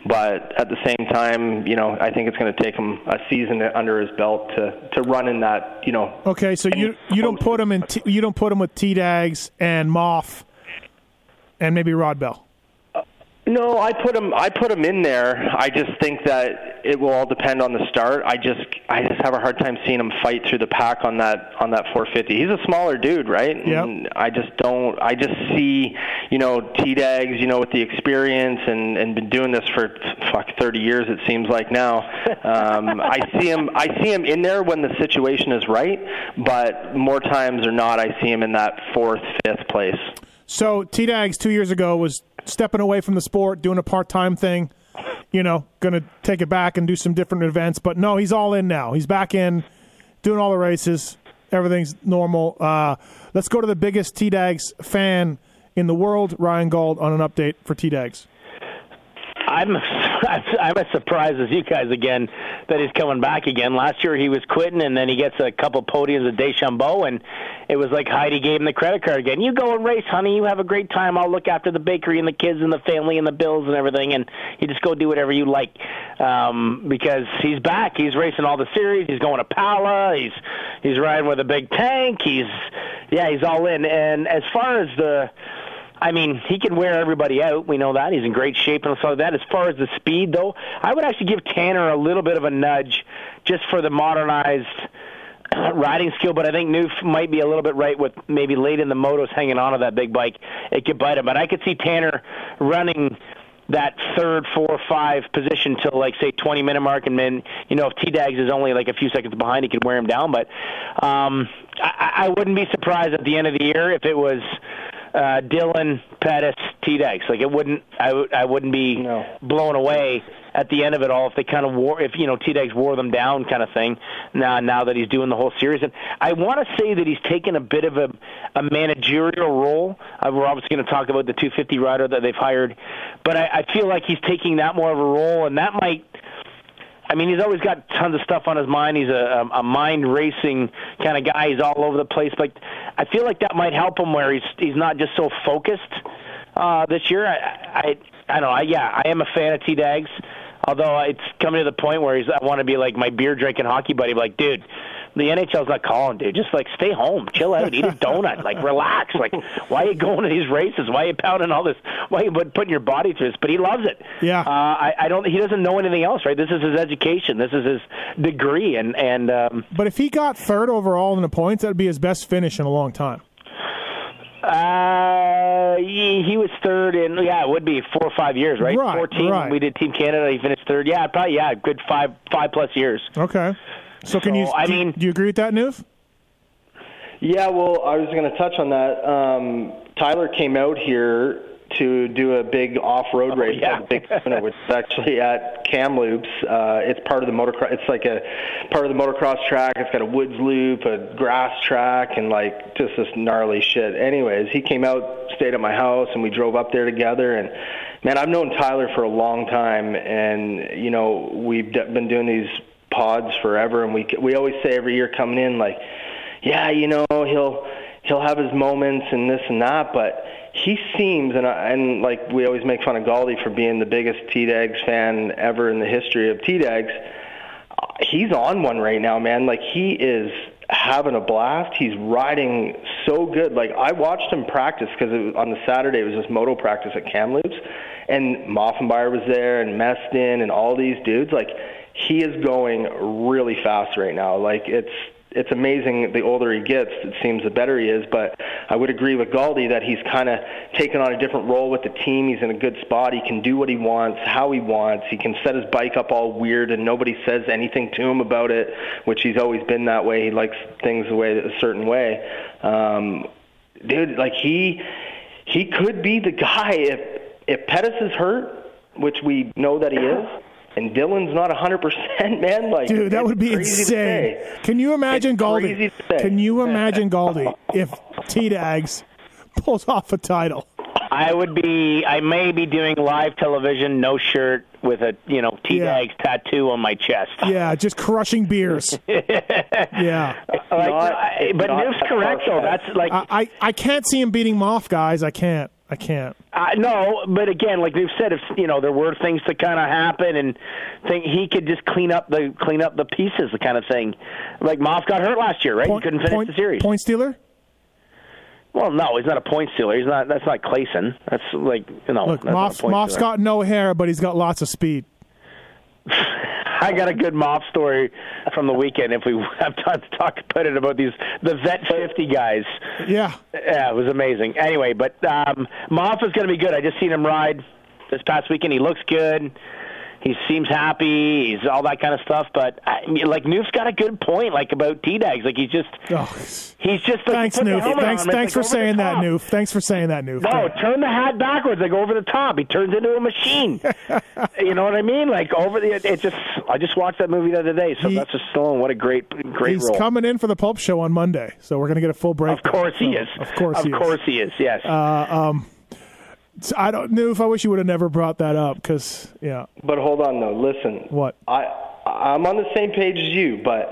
but at the same time, you know, I think it's going to take him a season under his belt to to run in that you know. Okay, so you you don't put him in t- you don't put him with T Dags and Moff and maybe Rodbell. No, I put him. I put him in there. I just think that it will all depend on the start. I just, I just have a hard time seeing him fight through the pack on that on that 450. He's a smaller dude, right? Yep. And I just don't. I just see, you know, T Dags, you know, with the experience and and been doing this for fuck 30 years. It seems like now. Um, (laughs) I see him. I see him in there when the situation is right, but more times or not, I see him in that fourth, fifth place. So T Dags two years ago was stepping away from the sport, doing a part time thing. You know, going to take it back and do some different events. But no, he's all in now. He's back in, doing all the races. Everything's normal. Uh, let's go to the biggest T Dags fan in the world, Ryan Gauld, on an update for T Dags. I'm (laughs) I'm as surprised as you guys again that he's coming back again. Last year he was quitting, and then he gets a couple podiums at Deschambault, and it was like Heidi gave him the credit card again. You go and race, honey. You have a great time. I'll look after the bakery and the kids and the family and the bills and everything, and you just go do whatever you like. Um, because he's back. He's racing all the series. He's going to Pala. He's he's riding with a big tank. He's yeah, he's all in. And as far as the I mean, he can wear everybody out. We know that. He's in great shape and stuff like that. As far as the speed, though, I would actually give Tanner a little bit of a nudge just for the modernized (clears throat) riding skill, but I think Newf might be a little bit right with maybe late in the motos hanging onto that big bike. It could bite him. But I could see Tanner running that third, four, five position till like say 20 minute mark, and then you know if T Dags is only like a few seconds behind, he could wear him down. But um, I, I wouldn't be surprised at the end of the year if it was uh, Dylan, Pettis, T Dags. Like it wouldn't, I, w- I wouldn't be no. blown away at the end of it all if they kind of wore, if you know T Dags wore them down, kind of thing. Now, now that he's doing the whole series, and I want to say that he's taken a bit of a, a managerial role. Uh, we're obviously going to talk about the 250 rider that they've hired, but I, I feel like he's taking that more of a role, and that might I mean, he's always got tons of stuff on his mind. He's a, a mind racing kind of guy. He's all over the place. But I feel like that might help him where he's he's not just so focused uh, this year. I, I I don't know. I, yeah, I am a fan of T Dags. Although it's coming to the point where he's, I want to be like my beer drinking hockey buddy. Like, dude, the NHL's not calling, dude. Just like stay home, chill out, eat a (laughs) donut, like relax. Like, why are you going to these races? Why are you pounding all this? Why are you putting your body through this? But he loves it. Yeah. Uh, I, I don't. He doesn't know anything else, right? This is his education. This is his degree, and and. Um, but if he got third overall in the points, that'd be his best finish in a long time. Uh, he, he was third in yeah, it would be four or five years, right? Right, Fourteen. right. We did Team Canada. He finished third. Yeah, probably yeah, good five five plus years. Okay. So, can So, you? I do, mean- do you agree with that, Newf? Yeah, well, I was going to touch on that. Um, Tyler came out here to do a big off-road race yeah. called the Big Sooner, which is actually at Kamloops. Uh, it's part of the motocross. It's like a part of the motocross track. It's got a woods loop, a grass track, and like just this gnarly shit. Anyways, he came out, stayed at my house, and we drove up there together. And man, I've known Tyler for a long time, and you know we've been doing these pods forever, and we we always say every year coming in like, yeah, you know he'll he'll have his moments and this and that, but he seems and I, and like we always make fun of Gauldy for being the biggest T Dags fan ever in the history of T Dags. He's on one right now, man. Like he is having a blast. He's riding so good. Like I watched him practice because on the Saturday it was just moto practice at Kamloops, and Moffenbauer was there and Meston and all these dudes. Like he is going really fast right now. Like it's it's amazing. The older he gets, it seems the better he is. But I would agree with Gauldy that he's kind of taken on a different role with the team. He's in a good spot. He can do what he wants, how he wants. He can set his bike up all weird, and nobody says anything to him about it. Which he's always been that way. He likes things the way a certain way. Um, dude, like he he could be the guy if if Pettis is hurt, which we know that he (laughs) is and Dylan's not 100%, (laughs) man. Like, Dude, that would be insane. Can you imagine It's crazy Gauldy? Can you (laughs) imagine Gauldy if T Dags pulls off a title? I would be. I may be doing live television, no shirt, with a you know T Yeah. Dags tattoo on my chest. Yeah, just crushing beers. (laughs) yeah. Like, not- I- but not correct though. That's like I, I, I can't see him beating Moff, guys. I can't. I can't. Uh, no, but again, like they've said, if you know there were things to kind of happen, and think he could just clean up the clean up the pieces, the kind of thing. Like Moff got hurt last year, right? Point, he couldn't finish point, the series. point stealer? Well, no, he's not a point stealer. He's not. That's not Clason. That's like you know. Look, a Moff's got no hair, but he's got lots of speed. I got a good Moff story from the weekend. If we have time to talk about it, about these the vet fifty guys. Yeah. Yeah, it was amazing. Anyway, but um, Moff is going to be good. I just seen him ride this past weekend. He looks good. He seems happy. He's all that kind of stuff. But I, like Newf's got a good point, like about T Dags. Like he's just Oh, he's just like thanks, Newf. Thanks, thanks like for saying that. Newf. Thanks for saying that, Newf. No, turn the hat backwards, like over the top. He turns into a machine. (laughs) you know what I mean? Like over the. It just. I just watched that movie the other day. So He- that's just Stallone. What a great, great He's role. coming in for the Pulp Show on Monday, so we're going to get a full break. of course he is. Of course Of he is. he is. Yes. Uh, I don't know if I wish you would have never brought that up because yeah. But hold on though. Listen. What? I I'm on the same page as you, but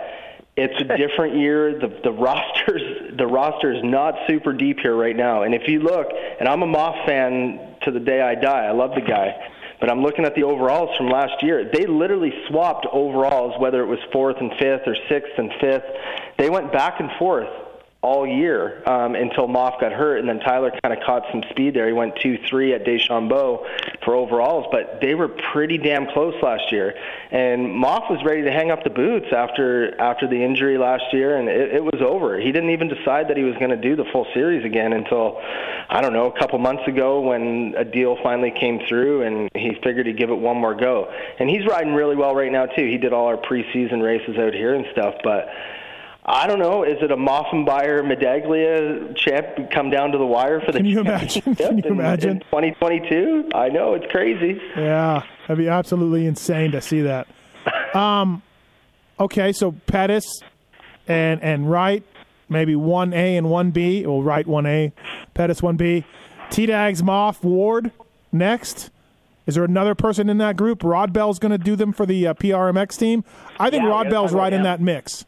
it's a different year. The the rosters the roster is not super deep here right now. And if you look, and I'm a Moff fan to the day I die. I love the guy. But I'm looking at the overalls from last year. They literally swapped overalls, whether it was fourth and fifth or sixth and fifth. They went back and forth all year um, until Moff got hurt, and then Tyler kind of caught some speed there. He went two three at Deschambault for overalls, but they were pretty damn close last year. And Moff was ready to hang up the boots after after the injury last year, and it, it was over. He didn't even decide that he was going to do the full series again until I don't know a couple months ago when a deal finally came through, and he figured he'd give it one more go. And he's riding really well right now too. He did all our preseason races out here and stuff, but. I don't know. Is it a Moffenbauer Medaglia champ come down to the wire for the Can you imagine? (laughs) Can you in, imagine? 2022? I know it's crazy. Yeah, that'd be absolutely insane to see that. Um, okay, so Pettis and and Wright, maybe one A and one B. Well, Wright one A, Pettis one B. T Dags Moff Ward next. Is there another person in that group? Rodbell's going to do them for the uh, PRMX team. I think Yeah, Rodbell's right in that mix.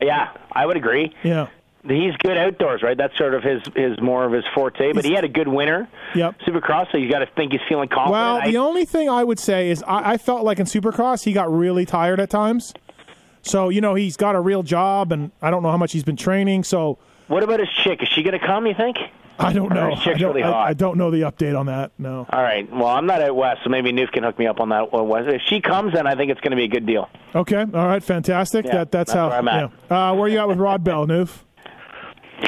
Yeah, I would agree. Yeah. He's good outdoors, right? That's sort of his his more of his forte. But he had a good winter, Yep. Supercross, so you got to think he's feeling confident. Well, I- the only thing I would say is I, I felt like in Supercross he got really tired at times. So you know he's got a real job, and I don't know how much he's been training. So what about his chick? Is she going to come? You think? I don't know. Or chick's I don't, really hot. I don't know the update on that. No. All right. Well, I'm not at west, so maybe Newf can hook me up on that one. West. If she comes, then I think it's going to be a good deal. Okay. All right. Fantastic. Yeah, that that's, that's how. where I'm at. yeah. Uh, where you at with Rod Bell, Newf?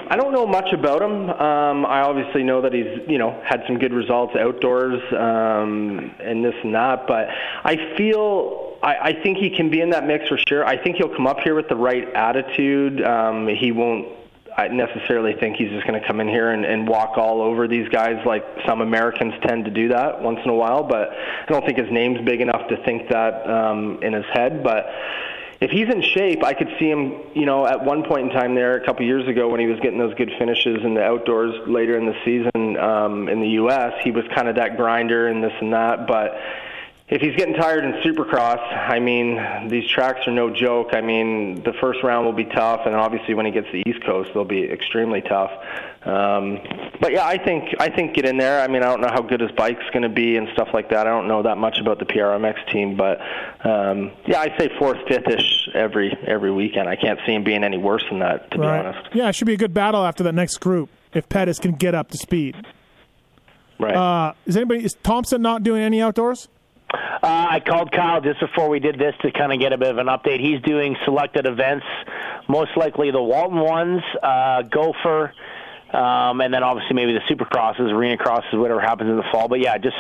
I don't know much about him. Um, I obviously know that he's, you know, had some good results outdoors um, and this and that. But I feel, I, I think he can be in that mix for sure. I think he'll come up here with the right attitude. Um, he won't. I necessarily think he's just going to come in here and, and walk all over these guys like some Americans tend to do that once in a while. But I don't think his name's big enough to think that um, in his head. But if he's in shape, I could see him, you know, at one point in time there a couple years ago when he was getting those good finishes in the outdoors later in the season um, in the U.S. He was kind of that grinder and this and that, but if he's getting tired in Supercross, I mean, these tracks are no joke. I mean, the first round will be tough, and obviously when he gets to the East Coast, they'll be extremely tough. Um, but yeah, I think I think get in there. I mean, I don't know how good his bike's going to be and stuff like that. I don't know that much about the PRMX team, but um, yeah, I'd say fourth, fifth-ish every every weekend. I can't see him being any worse than that, to be honest. Yeah, it should be a good battle after that next group if Pettis can get up to speed. Right. Uh, is anybody is Thompson not doing any outdoors? Uh, I called Kyle just before we did this to kind of get a bit of an update. He's doing selected events, most likely the Walton ones, uh, Gopher, um, and then obviously maybe the Supercrosses, Arena Crosses, whatever happens in the fall. But yeah, just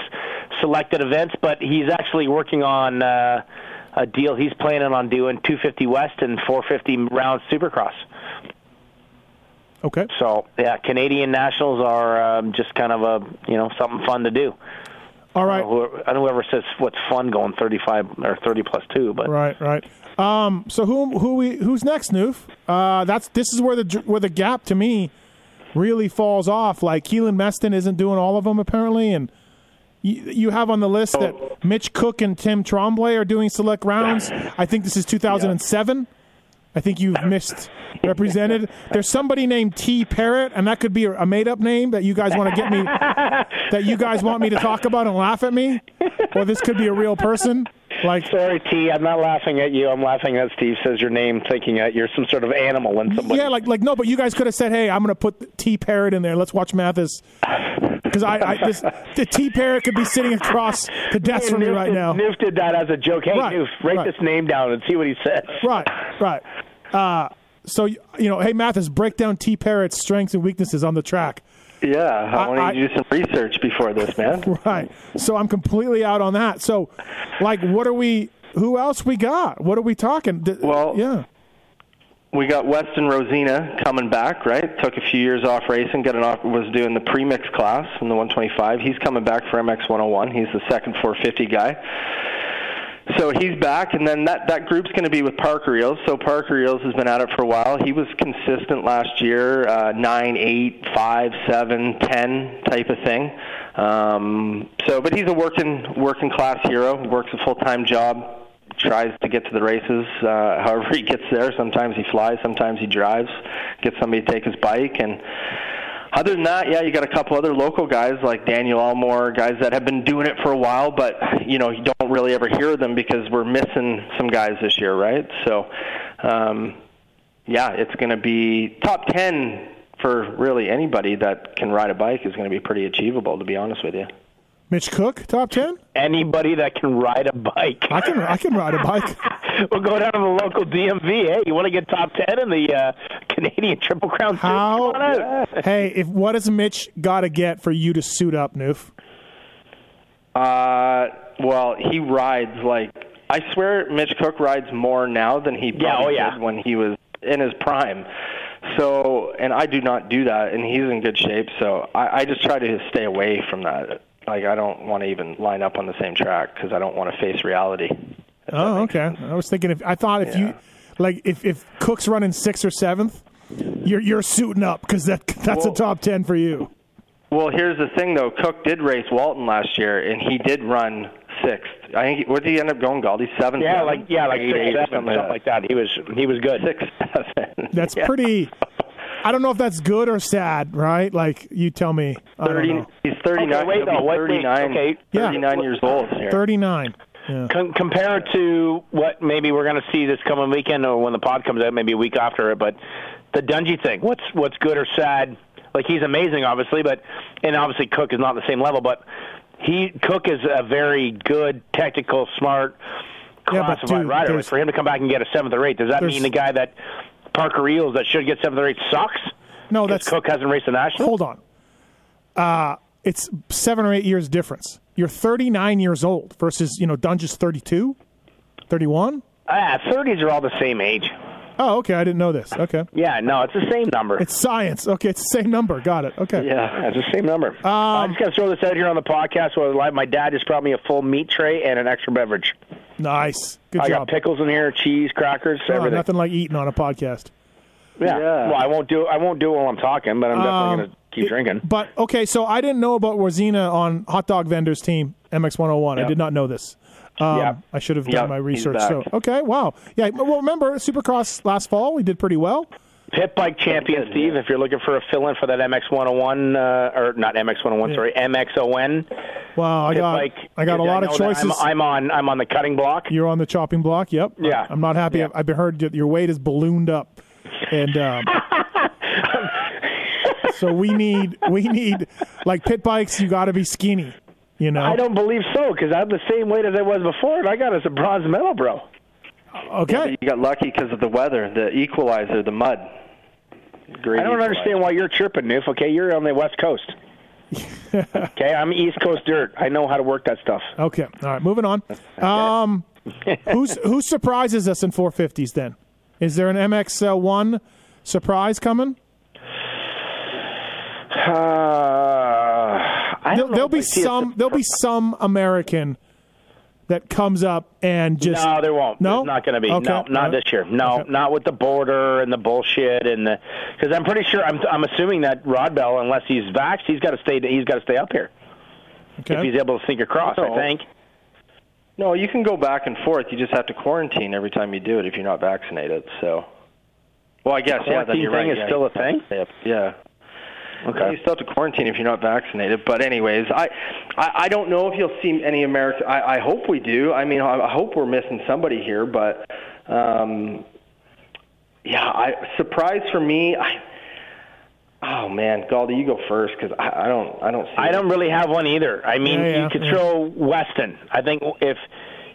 selected events. But he's actually working on uh, a deal. He's planning on doing 250 West and 450 round Supercross. Okay. So yeah, Canadian nationals are um, just kind of a you know something fun to do. All right. Uh, whoever, I don't know whoever says what's fun going 35 or 30 plus two, but Right, right. Um, so who who we who's next, Newf? Uh, that's this is where the where the gap to me really falls off. Like Keelan Meston isn't doing all of them apparently, and you, you have on the list that Mitch Cook and Tim Tremblay are doing select rounds. I think this is 2007. I think you've missed represented. There's somebody named T Parrott, and that could be a made up name that you guys want to get me that you guys want me to talk about and laugh at me, or this could be a real person. Like Sorry, T. I'm not laughing at you. I'm laughing at Steve says your name, thinking that you're some sort of animal and somebody. Yeah, like like no, but you guys could have said, "Hey, I'm going to put T Parrot in there. Let's watch Matthes." Because I, I this, the T Parrot could be sitting across the desk from me right did, now. Newf did that as a joke. Hey, Right, Newf, write right. this name down and see what he says. Right, right. Uh, so you know, hey Matthes, break down T Parrot's strengths and weaknesses on the track. Yeah, I, I- want to do some research before this, man. (laughs) Right. So I'm completely out on that. So, like, what are we? Who else we got? What are we talking? Well, yeah. We got Westen Wrozyna coming back, right? Took a few years off racing, got an off, was doing the premix class in the 125. He's coming back for MX 101. He's the second 450 guy. So he's back, and then that that group's going to be with Parker Eels. So Parker Eels has been at it for a while. He was consistent last year, uh, nine, eight, five, seven, ten type of thing. Um, so, but he's a working working class hero. Works a full time job. Tries to get to the races. Uh, however, he gets there. Sometimes he flies. Sometimes he drives. Gets somebody to take his bike and other than that, yeah, you got a couple other local guys like Daniel Elmore, guys that have been doing it for a while, but you know you don't really ever hear them because we're missing some guys this year, right? So, um, yeah, it's going to be top ten for really anybody that can ride a bike is going to be pretty achievable, to be honest with you. Mitch Cook, top ten. Anybody that can ride a bike. I can. I can ride a bike. (laughs) we'll go down to the local DMV. Hey, you want to get top ten in the uh, Canadian Triple Crown? How? (laughs) hey, if what does Mitch got to get for you to suit up, Newf? Uh, well, he rides like I swear, Mitch Cook rides more now than he yeah, oh, yeah. did when he was in his prime. So, and I do not do that, and he's in good shape. So I, I just try to stay away from that like I don't want to even line up on the same track because I don't want to face reality. Oh, okay. Sense. I was thinking if I thought if yeah. you like if if Cook's running sixth or seventh, you're you're suiting up because that that's well, a top ten for you. Well, here's the thing though. Cook did race Walton last year, and he did run sixth. I think what did he end up going, Gauldy? Seven. Yeah, seven, like yeah, like eight, six, eight, seven, something, something like that. He was he was good. Six, seven. That's (laughs) yeah. pretty. I don't know if that's good or sad, right? Like you tell me. Thirty. He's thirty-nine. Okay, wait, no, wait, 39, okay. Thirty-nine yeah. years old. Here. Thirty-nine. Yeah. Com- compared to what maybe we're going to see this coming weekend, or when the pod comes out, maybe a week after it. But the Dungey thing, what's what's good or sad? Like he's amazing, obviously, but and obviously Cook is not the same level, but he Cook is a very good, technical, smart, classified yeah, dude, rider. For him to come back and get a seventh or eighth, does that mean the guy that Parker Eels that should get seventh or eighth sucks? No, that's Cook hasn't raced the national. Hold on, uh, it's seven or eight years difference. You're 39 years old versus you know Dunge's 32, 31. Ah, 30s are all the same age. Oh, okay. I didn't know this. Okay. Yeah, no, it's the same number. It's science. Okay, it's the same number. Got it. Okay. Yeah, it's the same number. Um, I just got to throw this out here on the podcast. Well, my dad just brought me a full meat tray and an extra beverage. Nice. Good I job. got pickles in here, cheese, crackers, oh, everything. Nothing like eating on a podcast. Yeah. yeah. Well, I won't do I won't do it while I'm talking, but I'm definitely um, going to keep it, drinking. But okay, so I didn't know about Wrozyna on Hot Dog Vendors team MX101. Yep. I did not know this. Um, yeah. I should have done my research. So okay, wow, yeah. Well, remember Supercross last fall? We did pretty well. Pit bike champion, Steve. If you're looking for a fill-in for that MX101, uh, or not MX101, yeah. sorry, MXON. Wow, I got bike, I got a lot of choices. I'm, I'm, on I'm on the cutting block. You're on the chopping block. Yep. Yeah. I'm not happy. Yeah. I've heard your weight is ballooned up, and um, (laughs) so we need we need like pit bikes. You got to be skinny. You know. I don't believe so because I'm the same weight as I was before, and I got us a bronze medal, bro. Okay. Yeah, you got lucky because of the weather, the equalizer, the mud. Great I don't equalizer. understand why you're chirping, Newf. Okay, you're on the West Coast. (laughs) okay, I'm East Coast dirt. I know how to work that stuff. Okay, all right, moving on. Um, (laughs) who's who surprises us in 450s? Then is there an MX1 surprise coming? Uh, there'll, there'll be some. There'll be some American that comes up and just no, there won't. No, There's not going to be. Okay. No, not this year. No, okay. not with the border and the bullshit and the because I'm pretty sure I'm I'm assuming that Rodbell, unless he's vaxxed, he's got to stay. He's got to stay up here okay. if he's able to sink across. No. I think. No, you can go back and forth. You just have to quarantine every time you do it if you're not vaccinated. So, well, I guess yeah. Then you're thing right. is yeah, still a thing? stay Yeah. Okay. You still have to quarantine if you're not vaccinated. But anyways, I I, I don't know if you'll see any American. I, I hope we do. I mean, I, I hope we're missing somebody here. But um, yeah, I surprise for me. I, oh man, Gauldy, you go first because I, I don't I don't see. I don't really have one either. I mean, Yeah, yeah, you could yeah. throw Weston. I think if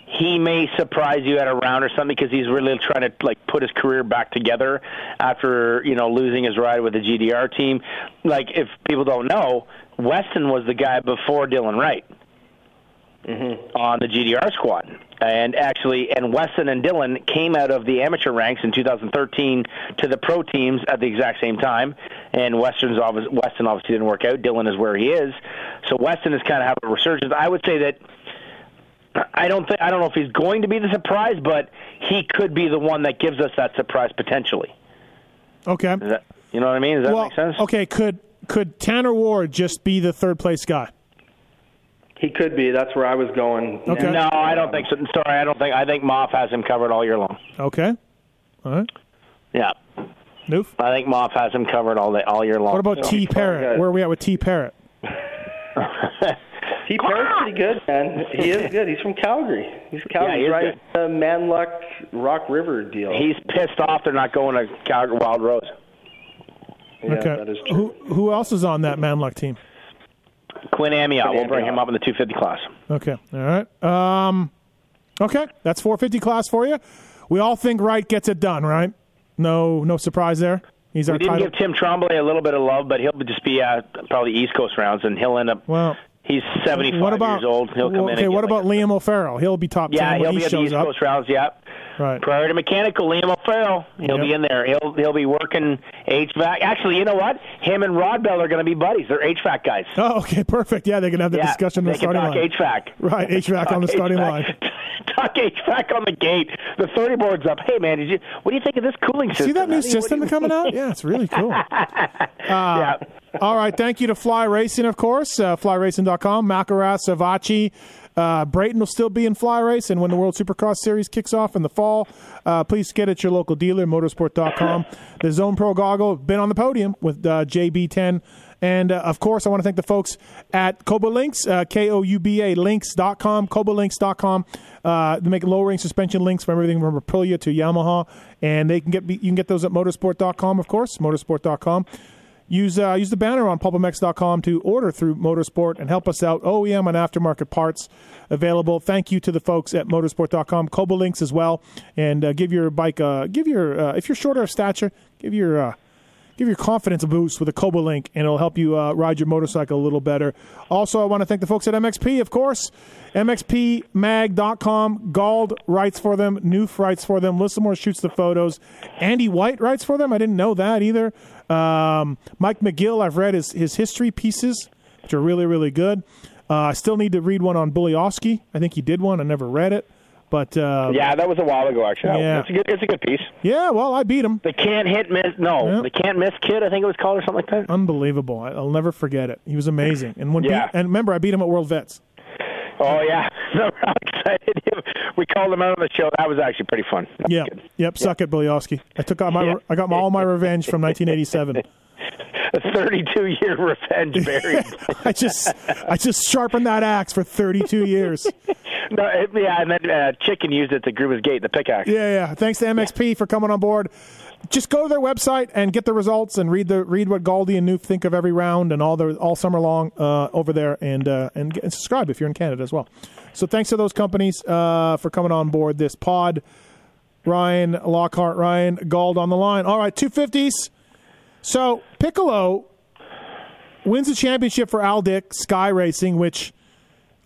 he may surprise you at a round or something because he's really trying to like put his career back together after you know losing his ride with the GDR team. Like if people don't know, Weston was the guy before Dylan Wright mm-hmm. on the GDR squad. And actually, and Weston and Dylan came out of the amateur ranks in 2013 to the pro teams at the exact same time. And Weston's obviously, Weston obviously didn't work out. Dylan is where he is. So Weston is kind of having a resurgence. I would say that I don't think I don't know if he's going to be the surprise, but he could be the one that gives us that surprise potentially. Okay. That, you know what I mean? Does that well, make sense? Okay, could could Tanner Ward just be the third place guy? He could be. That's where I was going. Okay. No, I don't think so. Sorry, I don't think. I think Moff has him covered all year long. Okay. All right. Yeah. Newf. I think Moff has him covered all day, all year long. What about T Parrott? Where are we at with T Parrott? (laughs) T Parrott's pretty good, man. He is (laughs) good. He's from Calgary. He's Calgary, he is right? The Manluk Rock River deal. He's pissed off they're not going to Calgary Wild Rose. yeah, okay. that is true. Who who else is on that Manluk team? Quinn Amyotte. We'll bring him up in the 250 class. Okay. All right. Um, okay. That's 450 class for you. We all think Wright gets it done, right? No, no surprise there. He's our We didn't title. give Tim Tremblay a little bit of love, but he'll just be uh, probably East Coast rounds, and he'll end up. well, He's 75 what about years old. He'll come well, in. Okay. What about like, Liam O'Farrell? He'll be top Yeah, ten when he'll he be at the shows East up. Coast rounds. Yep. Right. Prior to mechanical, Liam O'Farrell. He'll Yep. be in there. He'll he'll be working HVAC. Actually, you know what? Him and Rodbell are going to be buddies. They're HVAC guys. Oh, okay. Perfect. Yeah, they can have the yeah, discussion on the starting line. HVAC. Right, HVAC on the starting HVAC. line. (laughs) Talk HVAC on the gate. The 30 board's up. Hey, man, did you? What do you think of this cooling system? See that new What do you- what system you- coming out? Yeah, it's really cool. (laughs) yeah. All right. Thank you to Fly Racing, of course. Uh, FlyRacing.com. Makaras, Savachi. Uh, Brayton will still be in Fly Race, and when the World Supercross Series kicks off in the fall, uh, please get at your local dealer, motosport.com. the Zone Pro goggle, been on the podium with uh, JB10. And uh, of course, I want to thank the folks at Kouba Links, uh, K O U B A links.com, koubalinks.com. Uh, they make lowering suspension links from everything from Aprilia to Yamaha, and they can get you can get those at motosport.com, of course, motosport.com. Use uh, use the banner on pulpmx.com to order through Motosport and help us out. OEM and aftermarket parts available. Thank you to the folks at motosport.com. Kouba links as well, and uh, give your bike uh, give your uh, if you're shorter of stature, give your uh, give your confidence a boost with a Kouba link, and it'll help you uh, ride your motorcycle a little better. Also, I want to thank the folks at MXP, of course. MXPMag.com. Gauld writes for them. Noof writes for them. Lissamore shoots the photos. Andy White writes for them. I didn't know that either. Um, Mike McGill, I've read his, his history pieces, which are really, really good. Uh, I still need to read one on Bulioski. I think he did one. I never read it. But uh, Yeah, that was a while ago, actually. Yeah. It's, a good, it's a good piece. yeah, well, I beat him. The can't hit miss. No, Yeah. the can't miss kid. I think it was called or something like that. Unbelievable. I'll never forget it. He was amazing. And when Yeah. beat, and remember, I beat him at World Vets. Oh yeah, (laughs) how excited? We called him out on the show. That was actually pretty fun. Yeah. Yep. Suck it, Bulioski. I took out my Yeah. I got my, all my revenge from 1987. (laughs) A 32 year revenge (laughs) buried. I just I just sharpened that axe for 32 years. no, it, yeah, and then uh, Chicken used it to groove his gate, the pickaxe. Yeah, yeah. Thanks to MXP for coming on board. Just go to their website and get the results and read the read what Gauldy and Newf think of every round and all the all summer long uh, over there and uh, and, get, and subscribe if you're in Canada as well. So thanks to those companies uh, for coming on board this pod. Ryan Lockhart, Ryan Gauld on the line. All right, two fifties. So Piccolo wins the championship for Al Dick Sky Racing, which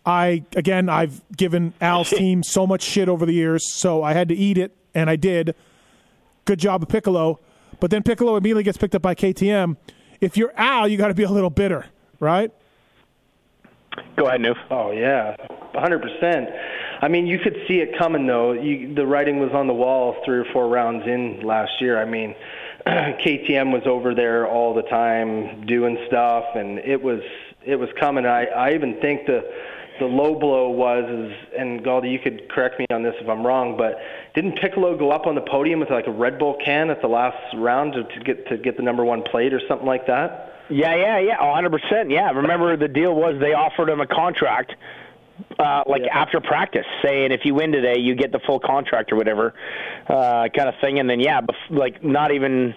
I again I've given Al's (laughs) team so much shit over the years, so I had to eat it, and I did. Good job of Piccolo, but then Piccolo immediately gets picked up by KTM. If you're Al, you got to be a little bitter, right? Go ahead, Newf. Oh yeah, 100%. I mean, you could see it coming though. You, the writing was on the wall three or four rounds in last year. I mean, (clears throat) KTM was over there all the time doing stuff, and it was it was coming. I I even think the the low blow was is, and Gauldy, you could correct me on this if I'm wrong, but didn't Piccolo go up on the podium with like a Red Bull can at the last round to, to get to get the number one plate or something like that? Yeah, yeah, yeah, 100%. Yeah, remember the deal was they offered him a contract uh, like Yeah. after practice, saying if you win today, you get the full contract or whatever, uh, kind of thing. And then yeah, bef- like not even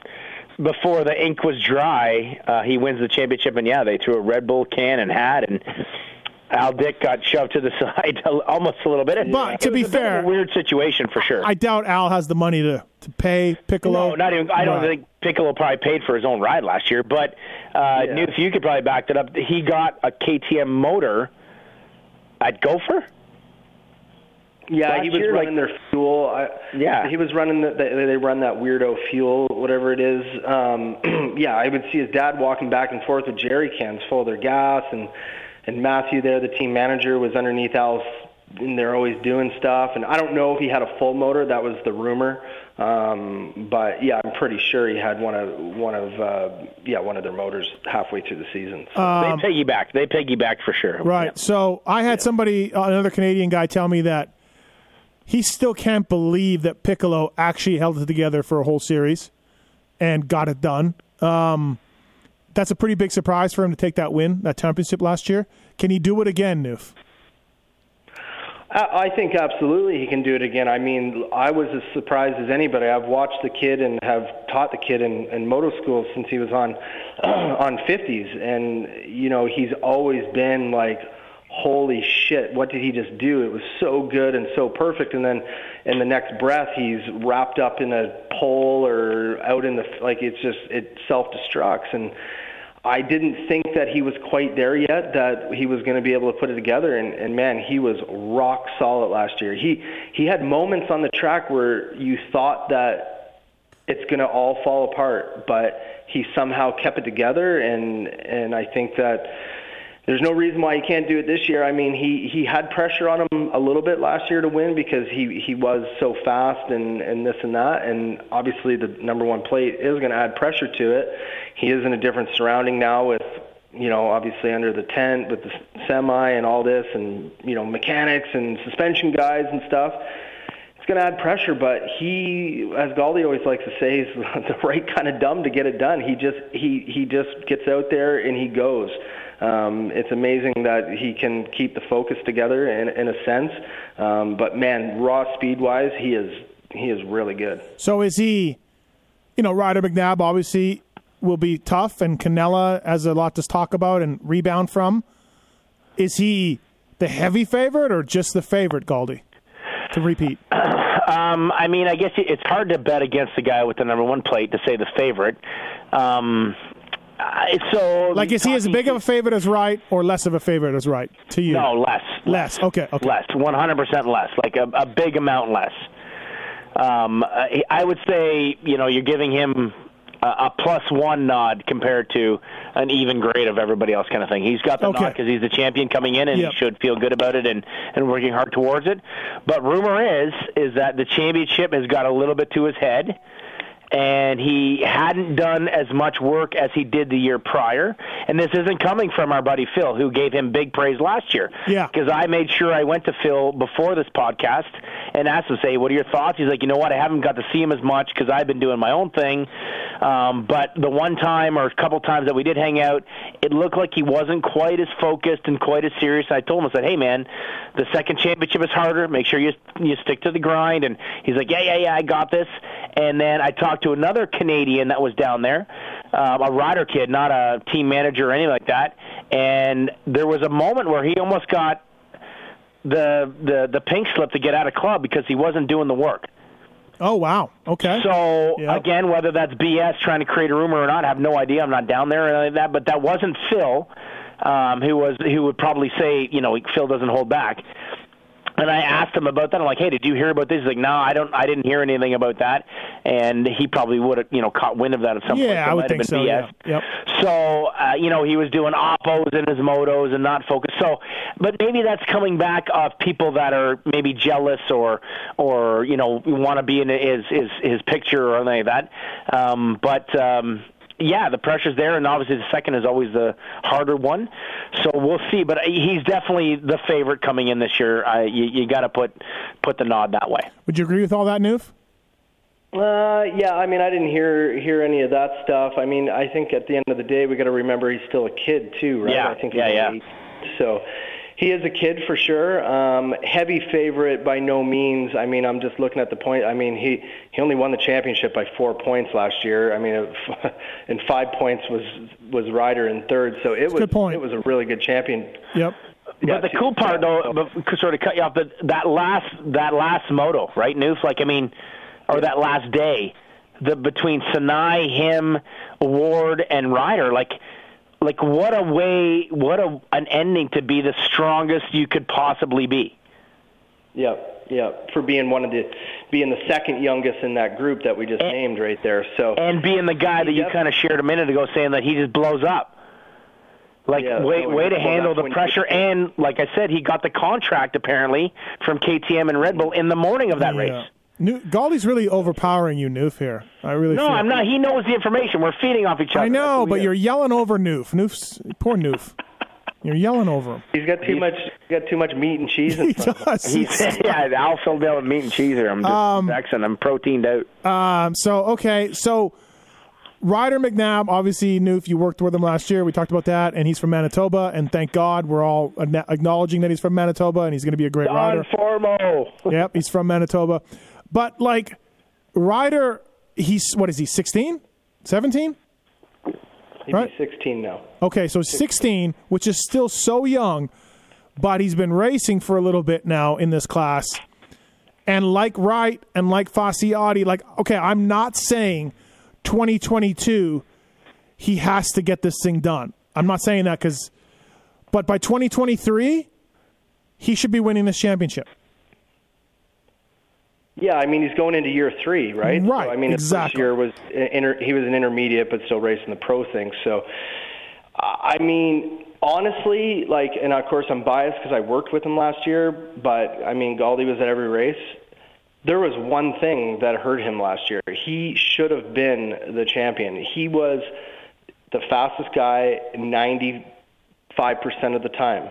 before the ink was dry, uh, he wins the championship. And yeah, they threw a Red Bull can and hat, and Al Dick got shoved to the (laughs) side almost a little bit. It- But it to be a fair, weird situation for sure. I doubt Al has the money to, to pay Piccolo. No, not even. I don't Right. think Piccolo probably paid for his own ride last year, but uh, Yeah. You could probably back that up. He got a KTM motor at Gopher. Yeah, Last he was year, like- running their fuel. I, Yeah. he was running the. They, they run that weirdo fuel, whatever it is. Um, (clears throat) yeah, I would see his dad walking back and forth with jerry cans full of their gas, and and Matthew there, the team manager, was underneath Al's and they're always doing stuff. And I don't know if he had a full motor. That was the rumor. Um, but yeah, I'm pretty sure he had one of one of uh, yeah one of their motors halfway through the season. So. Um, they piggyback. They piggyback for sure. Right. Yeah. So I had yeah. somebody, another Canadian guy, tell me that he still can't believe that Piccolo actually held it together for a whole series and got it done. Um, that's a pretty big surprise for him to take that win, that championship last year. Can he do it again, Newf? I think absolutely he can do it again. I mean, I was as surprised as anybody. I've watched the kid and have taught the kid in, in moto school since he was on (clears throat) on 50s, and you know he's always been like, holy shit, what did he just do? It was so good and so perfect, and then in the next breath he's wrapped up in a pole or out in the like it's just it self destructs and I didn't think that he was quite there yet, that he was going to be able to put it together. And, and man, he was rock solid last year. He he had moments on the track where you thought that it's going to all fall apart, but he somehow kept it together. And and I think that there's no reason why he can't do it this year. I mean, he he had pressure on him a little bit last year to win because he he was so fast and and this and that, and obviously the number one plate is going to add pressure to it. He is in a different surrounding now with you know obviously under the tent with the semi and all this, and you know mechanics and suspension guys and stuff. It's going to add pressure, but he, as Gauldy always likes to say, is (laughs) the right kind of dumb to get it done. He just he he just gets out there and he goes um, it's amazing that he can keep the focus together in, in a sense. Um, but man, raw speed wise, he is he is really good. So is he? You know, Ryder McNabb obviously will be tough, and Canella has a lot to talk about and rebound from. Is he the heavy favorite or just the favorite, Gauldy? To repeat. (coughs) Um, I mean, I guess it's hard to bet against the guy with the number one plate to say the favorite. Um, uh, so, like, is he as big of a favorite as Wright, or less of a favorite as Wright to you? No, less. Less. Okay. Okay. Less. One hundred percent less. Like a, a big amount less. Um, I would say, you know, you're giving him a, a plus one nod compared to an even grade of everybody else, kind of thing. He's got the okay. nod because he's the champion coming in, and yep. he should feel good about it and and working hard towards it. But rumor is is that the championship has got a little bit to his head and he hadn't done as much work as he did the year prior. And this isn't coming from our buddy Phil, who gave him big praise last year. Yeah. Because I made sure I went to Phil before this podcast and asked him, say, what are your thoughts? He's like, you know what, I haven't got to see him as much because I've been doing my own thing. Um, but the one time or a couple times that we did hang out, it looked like he wasn't quite as focused and quite as serious. I told him, I said, hey, man, the second championship is harder. Make sure you you stick to the grind. And he's like, yeah, yeah, yeah, I got this. And then I talked to another Canadian that was down there, um, a rider kid, not a team manager or anything like that. And there was a moment where he almost got the the the pink slip to get out of club because he wasn't doing the work. Oh wow! Okay. So yep. again, whether that's BS trying to create a rumor or not, I have no idea. I'm not down there or anything like that. But that wasn't Phil, um, who was who would probably say, you know, Phil doesn't hold back. And I asked him about that. I'm like, "Hey, did you hear about this?" He's like, "No, I don't. I didn't hear anything about that." And he probably would have, you know, caught wind of that at some yeah, point. Yeah, I would think so. Yeah. Yep. So, uh, you know, he was doing oppos in his motos and not focused. So, but maybe that's coming back of people that are maybe jealous or, or you know, want to be in his his his picture or anything like that. Um, but um, yeah, the pressure's there, and obviously the second is always the harder one. So we'll see, but he's definitely the favorite coming in this year. Uh, you you got to put put the nod that way. Would you agree with all that, Newf? Uh, yeah, I mean, I didn't hear hear any of that stuff. I mean, I think at the end of the day, we got to remember he's still a kid too, right? Yeah, I think yeah, yeah. Eight. So he is a kid for sure. Um, heavy favorite by no means. I mean, I'm just looking at the point. I mean, he he only won the championship by four points last year. I mean, (laughs) and five points was was Ryder in third. So it That's was it was a really good champion. Yep. But yeah, the cool part, though, but sort of cut you off, but that last that last moto, right, Newf? Like, I mean, or that last day, the between Sanai, him, Ward, and Ryder, like like what a way what a an ending to be the strongest you could possibly be yeah yeah for being one of the being the second youngest in that group that we just and, named right there so and being the guy that you kind of shared a minute ago saying that he just blows up Like Yeah, way oh, way to handle the when you- pressure, and like I said, he got the contract apparently from KTM and Red Bull in the morning of that Yeah. race. New, Gauldy's really overpowering you, Newf. Here, I really. No, feel. I'm not. He knows the information. We're feeding off each other. I know, but you're yelling over Newf. Newf's poor Newf. You're yelling over him. He's got too much. He's got too much meat and cheese. In He front of him. does. (laughs) He's, yeah, Al filled down with meat and cheese here. I'm just Um, vexing. I'm proteined out. Um, so okay, so Ryder McNabb, obviously Newf, you worked with him last year. We talked about that, and he's from Manitoba, and thank God we're all acknowledging that he's from Manitoba, and he's going to be a great Don rider. Formo. yep, he's from Manitoba. But like Ryder, he's what is he? 16? 17? He'd Right. be 16 now. Okay, so 16, which is still so young, but he's been racing for a little bit now in this class. And like Wright and like Facciotti, like, okay, I'm not saying 2022 he has to get this thing done. I'm not saying that because, but by 2023, he should be winning this championship. Yeah, I mean he's going into year three, right? Right, So, I mean his exactly. first year was inter, he was an intermediate, but still racing the pro thing. So, I mean, honestly, like, and of course I'm biased because I worked with him last year, but I mean Gauldy was at every race. There was one thing that hurt him last year. He should have been the champion. He was the fastest guy 95% of the time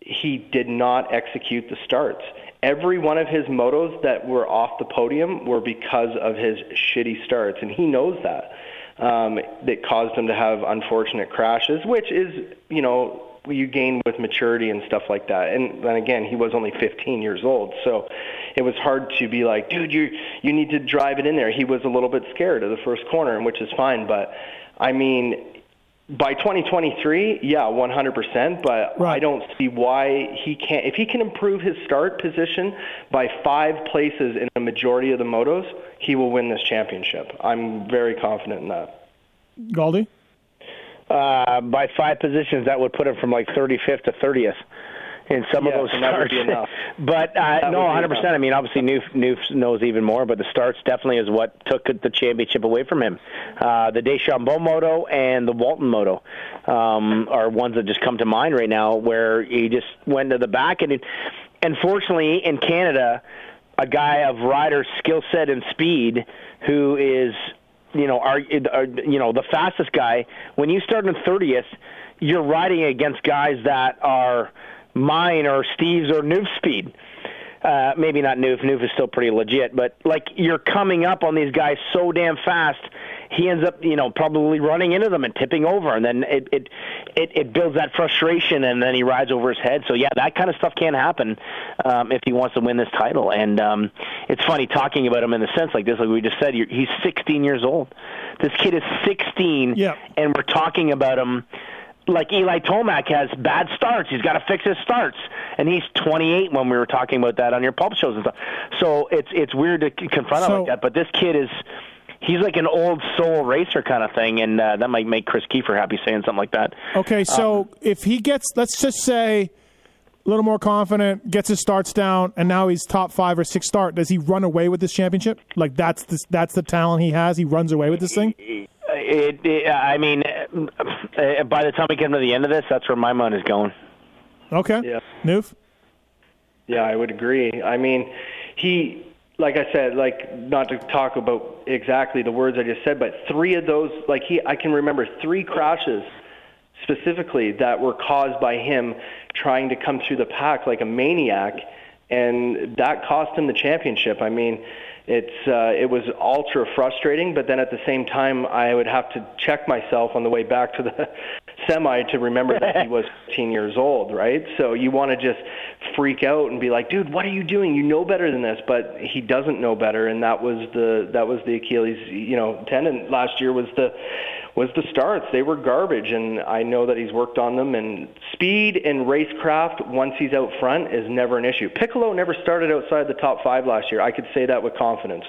he did not execute the starts. Every one of his motos that were off the podium were because of his shitty starts, and he knows that. Um, that caused him to have unfortunate crashes, which is, you know, you gain with maturity and stuff like that. And then again, he was only 15 years old, so it was hard to be like, dude, you you need to drive it in there. He was a little bit scared of the first corner, which is fine. But I mean, by 2023, yeah, 100%. But Right. I don't see why he can't. If he can improve his start position by five places in a majority of the motos, he will win this championship. I'm very confident in that. Gauldy? Uh, by five positions, that would put him from like 35th to 30th in some Yeah, of those starts. be (laughs) enough. but uh, no, 100%. I mean, obviously, Newf, Newf knows even more, but the starts definitely is what took the championship away from him. Uh, the Deschambault moto and the Walton moto um, are ones that just come to mind right now, where he just went to the back, and it, unfortunately, in Canada, a guy of rider skill set and speed who is you know, are, are you know the fastest guy. When you start in 30th, you're riding against guys that are mine or Steve's or Newf speed. Uh, maybe not Newf. Newf is still pretty legit, but like you're coming up on these guys so damn fast. He ends up, you know, probably running into them and tipping over, and then it it it, it builds that frustration, and then he rides over his head. So yeah, that kind of stuff can happen um, if he wants to win this title. And um, it's funny talking about him in the sense like this, like we just said. you're- He's 16 years old. This kid is 16, Yeah. and we're talking about him like Eli Tomac has bad starts. He's got to fix his starts, and he's 28 when we were talking about that on your pulp shows and stuff. So it's it's weird to confront him So- like that. But this kid is. He's like an old soul racer kind of thing, and uh, that might make Chris Kiefer happy saying something like that. Okay, so Um, if he gets, let's just say, a little more confident, gets his starts down, and now he's top five or six start, does he run away with this championship? Like that's the, that's the talent he has. He runs away with this thing. It, it, I mean, uh, by the time we get to the end of this, that's where my mind is going. Okay, Yeah. Newf. Yeah, I would agree. I mean, he, like I said, like not to talk about exactly the words I just said, but three of those, like he, I can remember three crashes specifically that were caused by him trying to come through the pack like a maniac, and that cost him the championship. I mean, it's uh, it was ultra frustrating, but then at the same time, I would have to check myself on the way back to the (laughs) semi to remember that he was (laughs) 15 years old, right? So you want to just freak out and be like, dude, what are you doing? You know better than this, but he doesn't know better, and that was the that was the Achilles, you know, tendon last year was the was the starts. They were garbage, and I know that he's worked on them. And speed and racecraft, once he's out front, is never an issue. Piccolo never started outside the top five last year. I could say that with confidence.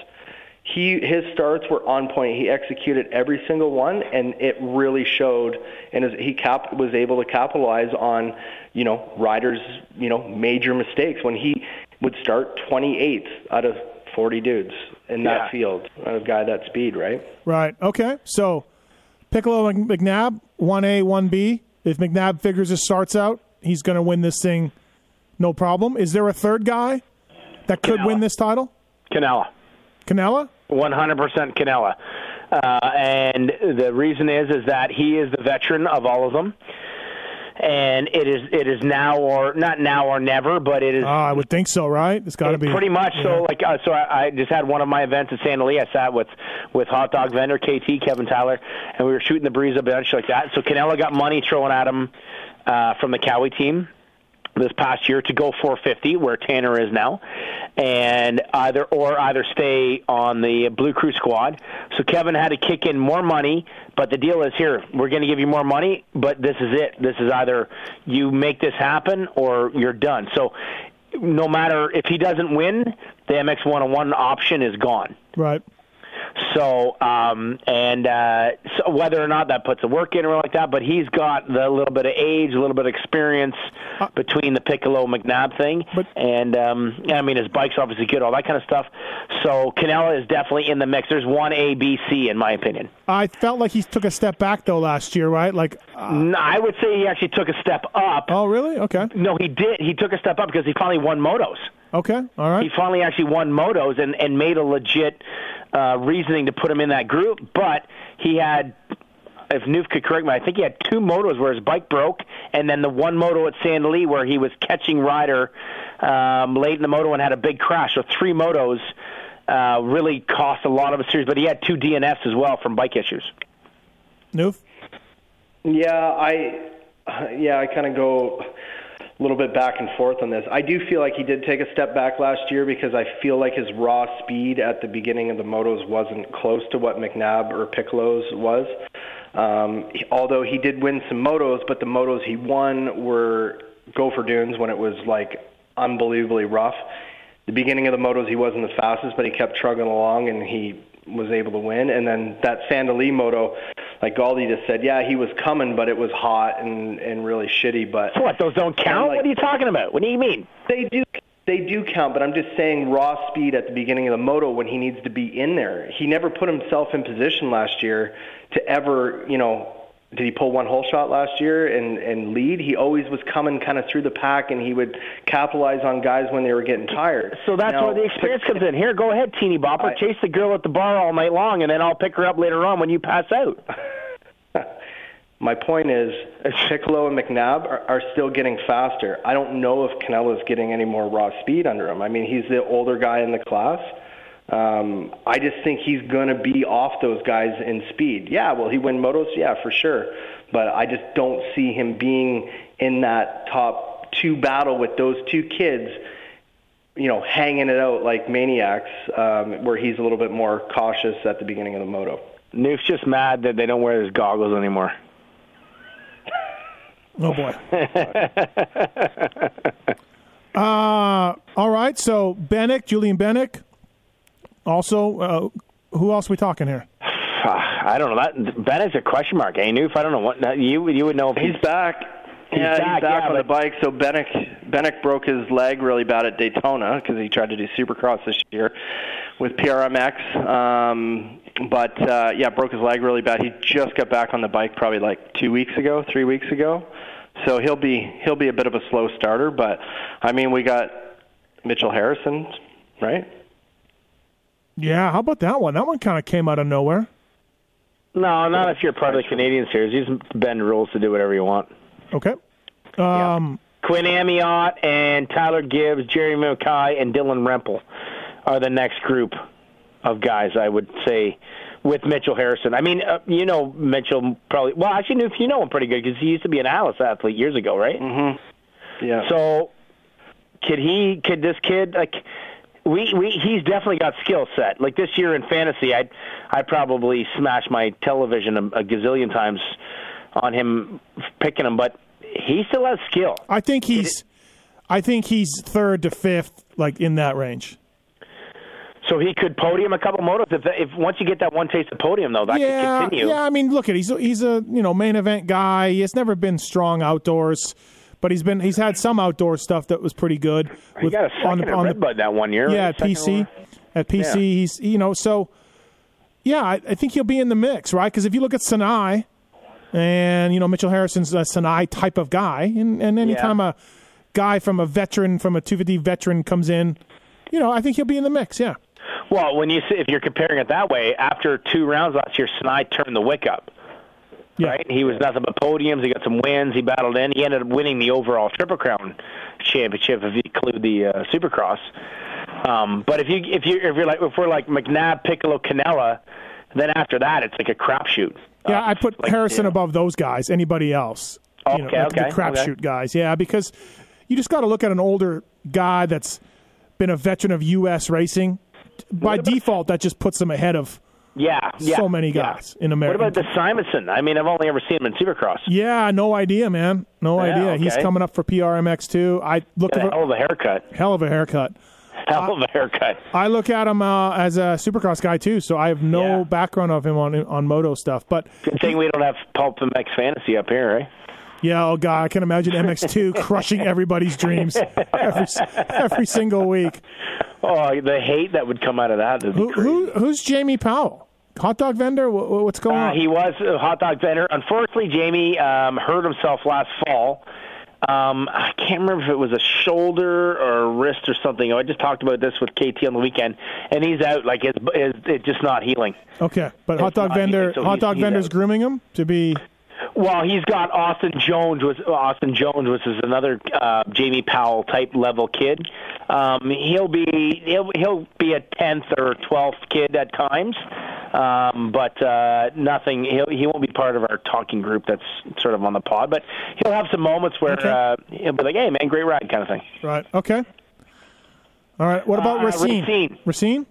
He his starts were on point. He executed every single one, and it really showed. And his, he cap was able to capitalize on, you know, riders, you know, major mistakes when he would start 28th out of 40 dudes in that Yeah. field. A guy that speed, right? Right. Okay. So Piccolo and McNabb, one A, one B. If McNabb figures his starts out, he's going to win this thing, no problem. Is there a third guy that could Canella. win this title? Canella. Canella? 100% Canella. Uh, and the reason is is that he is the veteran of all of them. And it is it is now or not now or never, but it is Oh, I would think so, right? It's got to be pretty much. So like uh, so I, I just had one of my events at Sand Del Lee. I sat with with hot dog vendor KT Kevin Tyler, and we were shooting the breeze a bunch like that. So Canelo got money thrown at him uh, from the Cowie team this past year to go 450 where Tanner is now and either or either stay on the Blue Crew squad. So Kevin had to kick in more money, but the deal is here, we're going to give you more money, but this is it. This is either you make this happen or you're done. So no matter if he doesn't win, the MX 101 option is gone. right. So, um, and uh, so whether or not that puts a work in or like that, but he's got the little bit of age, a little bit of experience between the Piccolo McNabb thing, But- and um, I mean his bike's obviously good, all that kind of stuff. So Canella is definitely in the mix. There's one A, B, C in my opinion. I felt like he took a step back though last year, right? Like, uh, N- I would say he actually took a step up. oh, really? Okay, No, he did. He took a step up because he finally won motos. Okay, all right. he finally actually won motos and, and made a legit uh, reasoning to put him in that group. But he had, if Newf could correct me, I think he had two motos where his bike broke, and then the one moto at Sand Lee where he was catching Ryder um, late in the moto and had a big crash. So three motos uh, really cost a lot of a series. But he had two DNFs as well from bike issues. Newf? Yeah, I yeah, I kind of go a little bit back and forth on this. I do feel like he did take a step back last year because I feel like his raw speed at the beginning of the motos wasn't close to what McNabb or Piccolo's was. Um, he- although he did win some motos, but the motos he won were Gopher Dunes when it was like unbelievably rough. The beginning of the motos he wasn't the fastest, but he kept trugging along and he was able to win. And then that Sand Del Lee moto, like Gauldy just said, yeah, he was coming, but it was hot and and really shitty. But What? Those don't count? like- what are you talking about? What do you mean? they do they do count, but I'm just saying raw speed at the beginning of the moto when he needs to be in there. He never put himself in position last year to ever, you know, did he pull one hole shot last year and and lead? He always was coming kind of through the pack and he would capitalize on guys when they were getting tired. So that's Now, where the experience comes in. Here, go ahead, teeny bopper. I- Chase the girl at the bar all night long, and then I'll pick her up later on when you pass out. (laughs) My point is, Piccolo and McNabb are, are still getting faster. I don't know if Canelo's getting any more raw speed under him. I mean, he's the older guy in the class. Um, I just think he's going to be off those guys in speed. Yeah, will he win motos? Yeah, for sure. But I just don't see him being in that top two battle with those two kids, you know, hanging it out like maniacs, um, where he's a little bit more cautious at the beginning of the moto. Newf's just mad that they don't wear his goggles anymore. Oh boy. (laughs) uh, all right. So Bennick, Julian Bennick. Also, uh, who else are we talking here? (sighs) I don't know. That Bennett's a question mark. Eh, Newf? I don't know what you you would know if He's back. yeah, back, he's back yeah, on the bike. So Bennick Bennick broke his leg really bad at Daytona because he tried to do Supercross this year with PRMX. Um, but uh, yeah, broke his leg really bad. He just got back on the bike probably like two weeks ago, three weeks ago. So he'll be he'll be a bit of a slow starter. But I mean, we got Mitchell Harrison, right? Yeah, how about that one? That one kind of came out of nowhere. No, not if you're part of the Canadian series. You just bend rules to do whatever you want. Okay. Um, Quinn Amyotte and Tyler Gibbs, Jerry Mackay, and Dylan Rempel are the next group of guys. I would say with Mitchell Harrison. I mean, uh, you know Mitchell probably. Well, actually, if you know him pretty good because he used to be an Alice athlete years ago, right? Mm-hmm. Yeah. So, could he? Could this kid like? We, we he's definitely got skill set. Like this year in fantasy, I I probably smashed my television a, a gazillion times on him picking him, but he still has skill. I think he's, I think he's third to fifth, like in that range. So he could podium a couple motos if if once you get that one taste of podium though, that yeah, could continue. yeah. I mean, look at he's a, he's a you know main event guy. He's never been strong outdoors, but he's been he's had some outdoor stuff that was pretty good. He got a second at Red Bud that one year. yeah, at PC. At PC, Yeah. he's you know so. Yeah, I, I think he'll be in the mix, right? Because if you look at Sinai, and you know Mitchell Harrison's a Sanai type of guy, and and anytime Yeah. a guy from a veteran from a 250 veteran comes in, you know I think he'll be in the mix. Yeah. Well, when you see, if you're comparing it that way, after two rounds last year, Snide turned the wick up. Yeah. Right, he was nothing but podiums. He got some wins. He battled in. He ended up winning the overall Triple Crown championship if you include the uh, Supercross. Um, but if you if you if you're like if we're like McNabb, Piccolo, Canella, then after that it's like a crapshoot. Yeah, Uh, I put like, Harrison you know. above those guys. Anybody else? you know, Okay, like the okay, crapshoot okay. guys. Yeah, because you just got to look at an older guy that's been a veteran of U.S. racing. By default, that just puts him ahead of. Yeah, yeah, so many yeah. guys in America. What about the Simonson? I mean, I've only ever seen him in Supercross. Yeah, no idea, man. No Yeah, idea. He's coming up for PRMX too. I look at hell of a haircut. hell of a haircut. Hell of a haircut. I look at him uh, as a Supercross guy too, so I have no Yeah. background of him on on moto stuff. But Good thing we don't have Pulp and Max Fantasy up here, right? Yeah, oh god, I can imagine MX2 (laughs) crushing everybody's dreams every every single week. Oh, the hate that would come out of that. Who, who who's Jamie Powell? Hot dog vendor? Wha- wha- What's going Uh, on? he was a hot dog vendor. Unfortunately, Jamie um, hurt himself last fall. Um, I can't remember if it was a shoulder or a wrist or something. I just talked about this with KT on the weekend, and he's out. Like it's, it's, it's just not healing. okay, but hot dog vendor, healing, so hot dog vendor's out. grooming him to be. Well, he's got Austin Jones. Was Austin Jones, which is another uh, Jamie Powell type level kid. Um, he'll be he'll he'll be a tenth or twelfth kid at times, um, but uh, nothing. He'll, he won't be part of our talking group. That's sort of on the pod, but he'll have some moments where Okay. uh, he'll be like, "Hey, man, great ride," kind of thing. Right. Okay. All right. What about Uh, Racine? Racine. Racine?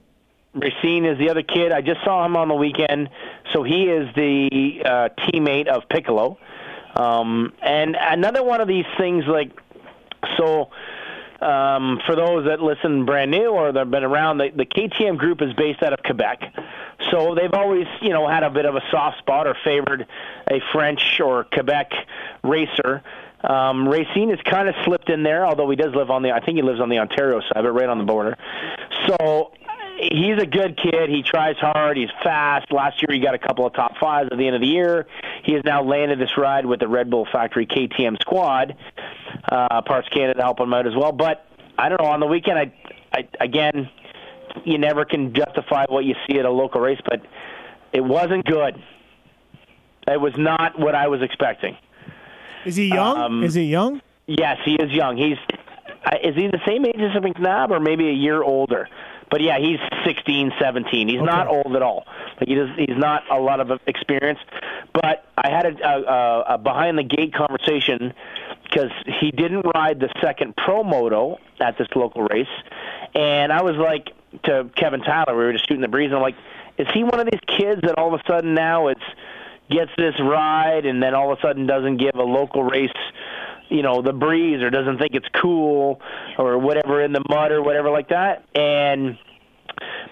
Racine is the other kid. I just saw him on the weekend. So he is the uh, teammate of Piccolo. Um, and another one of these things, like, so um, for those that listen brand new or that have been around, the, the KTM group is based out of Quebec. So they've always, you know, had a bit of a soft spot or favored a French or Quebec racer. Um, Racine has kind of slipped in there, although he does live on the, I think he lives on the Ontario side, but right on the border. So he's a good kid. He tries hard. He's fast. Last year he got a couple of top fives at the end of the year. He has now landed this ride with the Red Bull Factory KTM squad. Uh, Parts Canada help him out as well. But I don't know. On the weekend, I, I again, you never can justify what you see at a local race, but it wasn't good. It was not what I was expecting. Is he young? Um, Is he young? Yes, he is young. He's uh, is he the same age as McNabb or maybe a year older? But yeah, he's 16, 17. He's not old at all. Like he does, he's not a lot of experience. But I had a, a, a, a behind the gate conversation because he didn't ride the second pro moto at this local race, and I was like to Kevin Tyler, we were just shooting the breeze, and I'm like, is he one of these kids that all of a sudden now it's gets this ride and then all of a sudden doesn't give a local race you know the breeze or doesn't think it's cool or whatever in the mud or whatever like that. And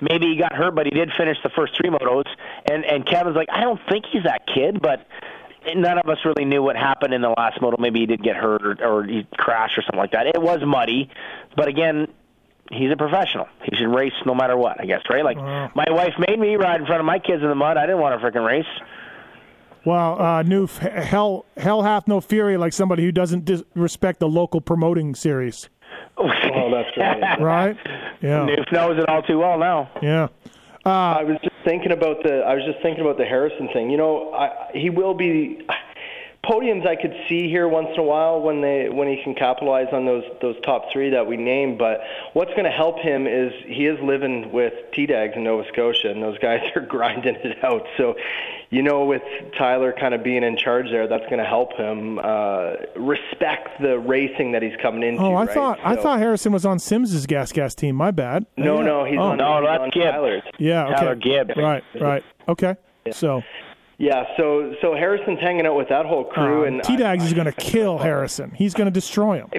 maybe he got hurt but he did finish the first three motos. And and Kevin's like I don't think he's that kid but none of us really knew what happened in the last moto. Maybe he did get hurt or, or he crashed or something like that. It was muddy but again he's a professional. He should race no matter what I guess right? Like Wow. my wife made me ride in front of my kids in the mud. I didn't want to freaking race Well, uh, Newf, h- hell, hell hath no fury like somebody who doesn't dis- respect the local promoting series, (laughs) Oh, that's right. right? Yeah, Newf knows it all too well now yeah. Uh, I was just thinking about the. I was just thinking about the Harrison thing. You know, I, he will be podiums. I could see here once in a while when they when he can capitalize on those those top three that we named. But what's going to help him is he is living with T Dags in Nova Scotia, and those guys (laughs) are grinding it out. So, you know, with Tyler kind of being in charge there, that's going to help him uh, respect the racing that he's coming into. Oh, I right? thought I thought Harrison was on Sims's gas gas team. My bad. No, Yeah. no, he's Oh. on. No, he's that's on Gibbs. Tyler's. Yeah. Okay. Tyler Gibbs. Right. Right. Okay. So Yeah, so so Harrison's hanging out with that whole crew, um, and T Dags is going to kill Harrison. He's going to destroy him.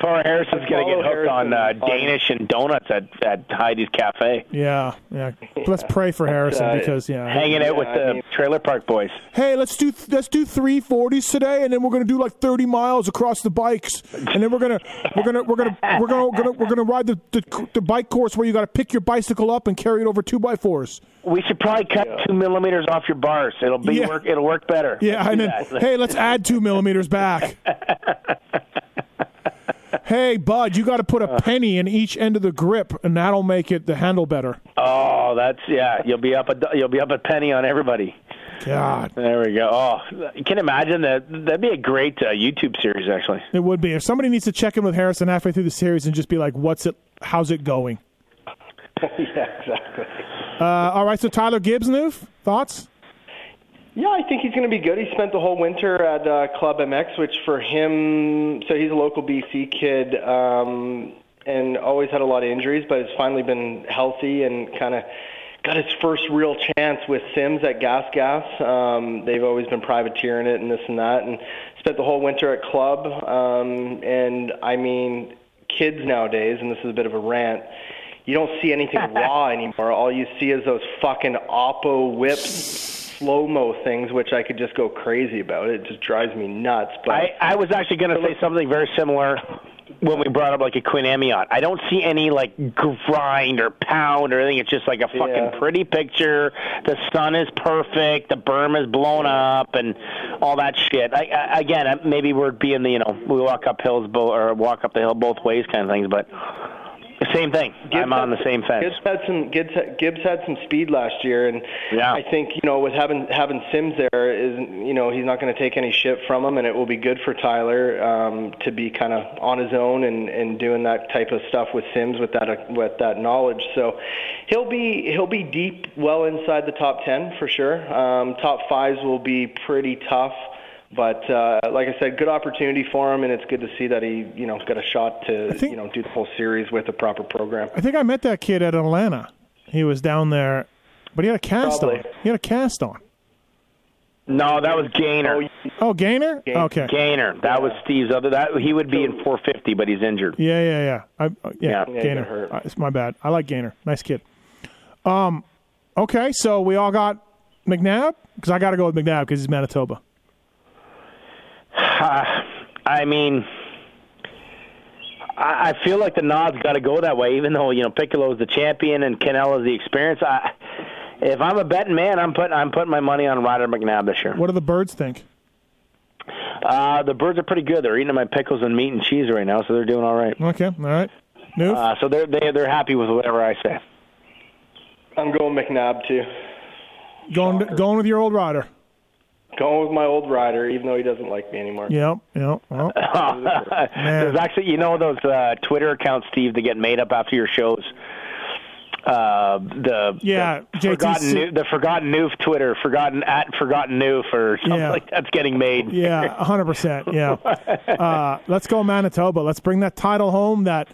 Poor Harrison's going to get hooked on uh, Danish and donuts at at Heidi's Cafe. Yeah, yeah. Let's pray for Harrison uh, because yeah, hanging out with the trailer park boys. Hey, let's do let's do three forties today, and then we're going to do like thirty miles across the bikes, and then we're gonna we're gonna we're gonna we're gonna we're gonna, we're gonna ride the, the the bike course where you got to pick your bicycle up and carry it over two by fours. We should probably cut yeah. two millimeters off your bars. It'll be yeah. work. It'll work better. Yeah, and then hey, let's add two millimeters back. (laughs) hey, bud, you got to put a uh. penny in each end of the grip, and that'll make it the handle better. Oh, that's yeah. You'll be up a you'll be up a penny on everybody. God, there we go. Oh, you can imagine that. That'd be a great uh, YouTube series, actually. It would be. If somebody needs to check in with Harrison halfway through the series and just be like, "What's it? How's it going?" (laughs) yeah, exactly. Uh, all right, so Tyler Gibbs, Newf, thoughts? Yeah, I think he's going to be good. He spent the whole winter at uh, Club MX, which for him, so he's a local BC kid um, and always had a lot of injuries, but has finally been healthy and kind of got his first real chance with Sims at Gas Gas. Um, they've always been privateering it and this and that, and spent the whole winter at Club. Um, and I mean, kids nowadays, and this is a bit of a rant you don't see anything (laughs) raw anymore. All you see is those fucking Oppo whips slow mo things, which I could just go crazy about. It just drives me nuts. But I, I was actually going to say something very similar when we brought up like a Quinn Amyotte. I don't see any like grind or pound or anything. It's just like a fucking yeah. pretty picture. The sun is perfect. The berm is blown up and all that shit. I, I, again, maybe we're being the you know we walk up hills bo- or walk up the hill both ways kind of things, but same thing. Gibbs I'm on the same fence. Gibbs had some Gibbs, Gibbs had some speed last year, and yeah. I think you know with having having Sims there is you know he's not going to take any shit from him, and it will be good for Tyler um, to be kind of on his own and and doing that type of stuff with Sims with that uh, with that knowledge. So he'll be he'll be deep, well inside the top ten for sure. Um, top fives will be pretty tough. But uh, like I said, good opportunity for him, and it's good to see that he, you know, got a shot to, think, you know, do the whole series with a proper program. I think I met that kid at Atlanta. He was down there, but he had a cast Probably. on. He had a cast on. No, that was Gainer. Oh, oh Gainer? Gainer. Okay. Gainer. That yeah. was Steve's other. That he would be in 450, but he's injured. Yeah, yeah, yeah. I, uh, yeah, yeah, Gainer. Uh, it's my bad. I like Gainer. Nice kid. Um, okay, so we all got McNabb because I got to go with McNabb because he's Manitoba. Uh, I mean, I, I feel like the nod's got to go that way, even though you know Piccolo's the champion and is the experience. I, if I'm a betting man, I'm putting I'm putting my money on Ryder McNabb this year. What do the birds think? Uh, the birds are pretty good. They're eating my pickles and meat and cheese right now, so they're doing all right. Okay, all right. Newf? Uh, so they're they, they're happy with whatever I say. I'm going McNabb too. Going going with your old rider. Going with my old rider, even though he doesn't like me anymore. Yep, yep. Well, (laughs) There's actually, you know, those uh, Twitter accounts, Steve, that get made up after your shows. Uh, the yeah, the forgotten the forgotten newf Twitter, forgotten at forgotten newf or something yeah. like that's getting made. Yeah, hundred percent. Yeah. (laughs) uh, let's go Manitoba. Let's bring that title home. That.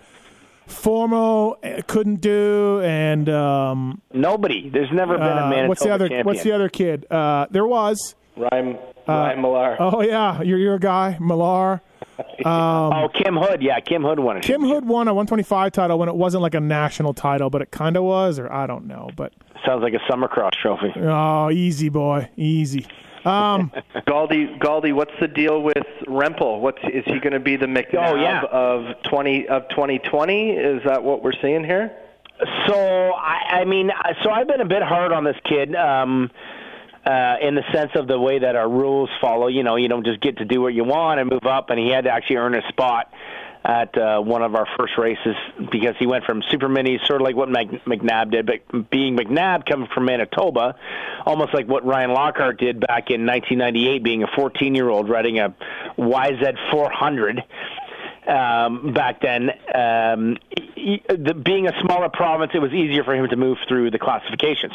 Formo couldn't do, and um, nobody. There's never been a Manitoba uh, What's the other? Champion. What's the other kid? Uh, there was. Ryan, Ryan uh, Millar. Oh yeah, you're your guy, Millar. (laughs) Um, oh, Kim Hood. Yeah, Kim Hood won it. Kim Hood won a 125 title when it wasn't like a national title, but it kind of was, or I don't know. But sounds like a summer cross trophy. Oh, easy boy, easy. Um, (laughs) Gauldy, Gauldy, what's the deal with Rempel? What's is he going to be the McNabb oh, yeah. of 20 of 2020? Is that what we're seeing here? So I, I mean, so I've been a bit hard on this kid. Um, uh, in the sense of the way that our rules follow. You know, you don't just get to do what you want and move up, and he had to actually earn a spot at uh, one of our first races because he went from super mini, sort of like what Mac- McNabb did, but being McNabb coming from Manitoba, almost like what Ryan Lockhart did back in 1998, being a 14 year old riding a YZ 400 um, back then. Um, he, the, being a smaller province, it was easier for him to move through the classifications.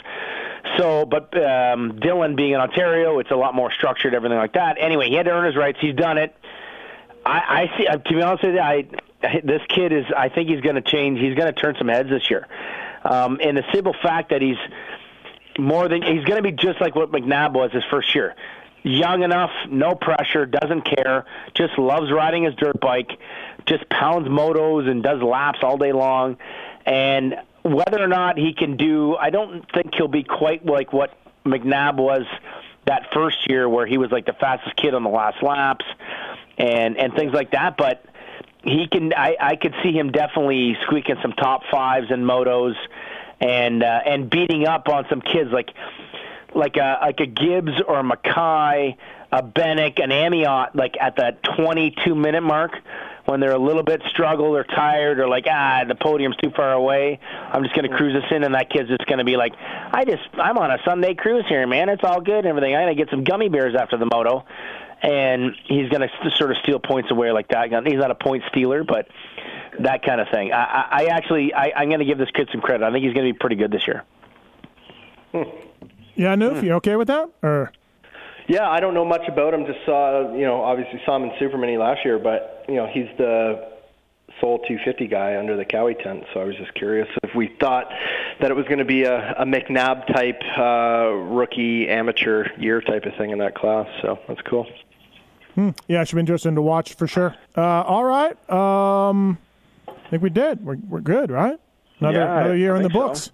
So, but um, Dylan being in Ontario, it's a lot more structured, everything like that. Anyway, he had to earn his rights. He's done it. I, I see. Uh, to be honest with you, I this kid is. I think he's going to change. He's going to turn some heads this year. Um, and the simple fact that he's more than he's going to be just like what McNabb was his first year. Young enough, no pressure, doesn't care, just loves riding his dirt bike, just pounds motos and does laps all day long. And whether or not he can do, I don't think he'll be quite like what McNabb was that first year, where he was like the fastest kid on the last laps and and things like that. But he can. I, I could see him definitely squeaking some top fives and motos, and uh, and beating up on some kids like like a like a Gibbs or a Mackay, a Benik, an Amyotte, like at that 22 minute mark when they're a little bit struggled or tired or like ah the podium's too far away i'm just going to cruise us in and that kid's just going to be like i just i'm on a sunday cruise here man. It's all good and everything. I'm going to get some gummy bears after the moto. And he's going to sort of steal points away like that. He's not a point stealer but that kind of thing. I, I actually I, i'm going to give this kid some credit. I think he's going to be pretty good this year. Hmm. Yeah Newf, you okay with that or yeah, I don't know much about him. Just saw, you know, obviously saw him in Super Mini last year, but you know, he's the sole 250 guy under the Cowie tent. So I was just curious if we thought that it was going to be a, a McNabb type uh, rookie amateur year type of thing in that class. So that's cool. Hmm. Yeah, it should be interesting to watch for sure. Uh, all right, um, I think we did. We're we're good, right? Another yeah, another year in the books. So.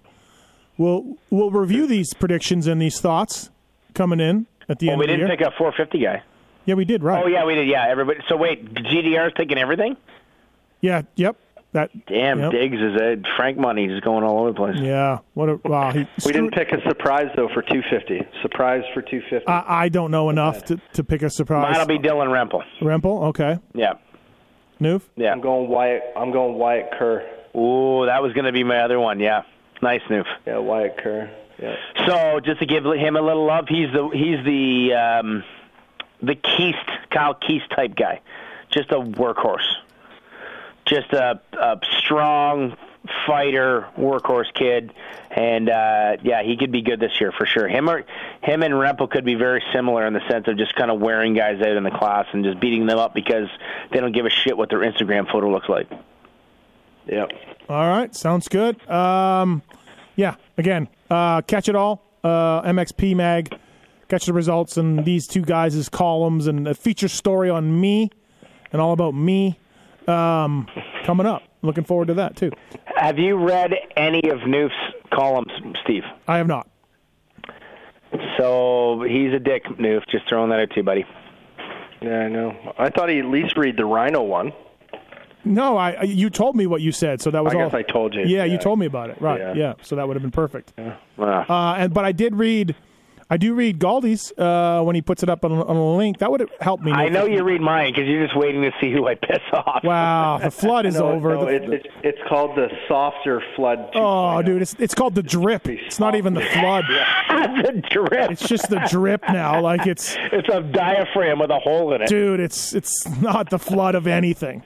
We'll we'll review these predictions and these thoughts coming in at the well, end. we of didn't year. pick a 450 guy. Yeah, we did. Right. Oh yeah, we did. Yeah, everybody. So wait, GDR's taking everything. Yeah. Yep. That. Damn, yep. Diggs is a Frank money just going all over the place. Yeah. What a wow. He we didn't pick a surprise though for 250. Surprise for 250. I, I don't know enough to, to pick a surprise. Mine'll be Dylan Rempel. Rempel. Okay. Yeah. Newf. Yeah. I'm going Wyatt. I'm going Wyatt Kerr. Ooh, that was going to be my other one. Yeah. Nice, Newf. Yeah, Wyatt Kerr. Yeah. So just to give him a little love, he's the he's the um, the Keast Kyle Keast type guy, just a workhorse, just a, a strong fighter workhorse kid, and uh, yeah, he could be good this year for sure. Him or him and Rempel could be very similar in the sense of just kind of wearing guys out in the class and just beating them up because they don't give a shit what their Instagram photo looks like. Yep. All right, sounds good. Um, yeah, again, uh, catch it all. Uh, MXP Mag, catch the results and these two guys' columns and a feature story on me and all about me um, coming up. Looking forward to that too. Have you read any of Newf's columns, Steve? I have not. So he's a dick, Newf. Just throwing that out to you, buddy. Yeah, I know. I thought he'd at least read the Rhino one. No, I you told me what you said, so that was I all. guess I told you. Yeah, Yeah. you told me about it, right? Yeah. Yeah, so that would have been perfect. Uh, Uh, and but I did read, I do read Gauldy's uh, when he puts it up on, on a link. That would have helped me. I know you read mine because you're just waiting to see who I piss off. Wow, the flood (laughs) is No, over. no, The- it's, it's it's called the softer flood. oh, 2.0. dude, it's it's called the drip. It's not even the flood. (laughs) (laughs) the drip. It's just the drip now. Like it's, It's a diaphragm with a hole in it. dude, it's it's not the flood of anything.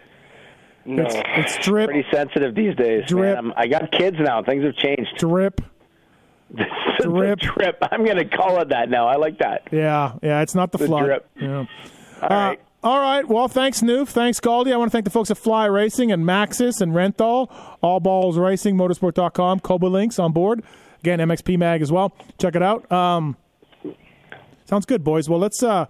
No. It's it's drip, Pretty sensitive these days. Drip. Man. I'm- got kids now. Things have changed. drip. (laughs) Drip. drip. I'm going to call it that now. I like that. Yeah, yeah, it's not the, The flood. drip. Yeah. All right. Uh, all right. Well, thanks, Newf. Thanks, Gauldy. I want to thank the folks at Fly Racing and Maxxis and Renthal, All Balls Racing, Motosport.com, Kouba Links on board. Again, MXP Mag as well. Check it out. Um, sounds good, boys. Well, let's. Uh,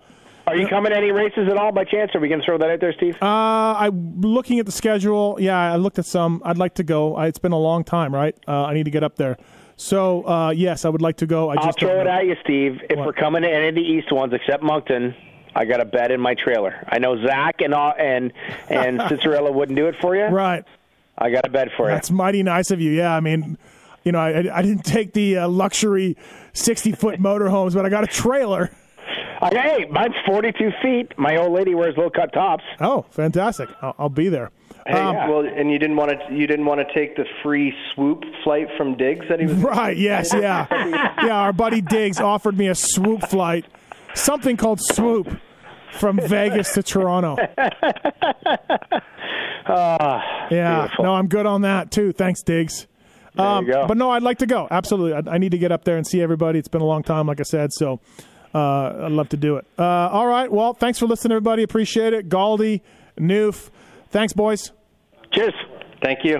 Are you coming to any races at all by chance? Are we going to throw that out there, Steve? uh, I'm looking at the schedule. Yeah, I looked at some. I'd like to go. I, it's been a long time, right? Uh, I need to get up there. So, uh, yes, I would like to go. I I'll just throw it know. at you, Steve. If What? we're coming to any of the east ones except Moncton, I got a bed in my trailer. I know Zach and uh, and and (laughs) Cicerella wouldn't do it for you. Right. I got a bed for you. That's mighty nice of you. Yeah, I mean, you know, I, I didn't take the uh, luxury 60 foot (laughs) motorhomes, but I got a trailer. I got, hey, mine's 42 feet. My old lady wears low cut tops. Oh, fantastic! I'll, I'll be there. Hey, Um, well, and you didn't want to you didn't want to take the free swoop flight from Diggs that he was. (laughs) Right? Yes. Yeah. (laughs) Yeah. Our buddy Diggs offered me a swoop flight, something called swoop, from (laughs) Vegas to Toronto. yeah. beautiful. No, I'm good on that too. Thanks, Diggs. Um, you go. But no, I'd like to go. Absolutely. I, I need to get up there and see everybody. It's been a long time, like I said. So uh, I'd love to do it. Uh, all right. Well, thanks for listening, everybody. Appreciate it. Gauldy, Newf. Thanks, boys. Cheers. Thank you.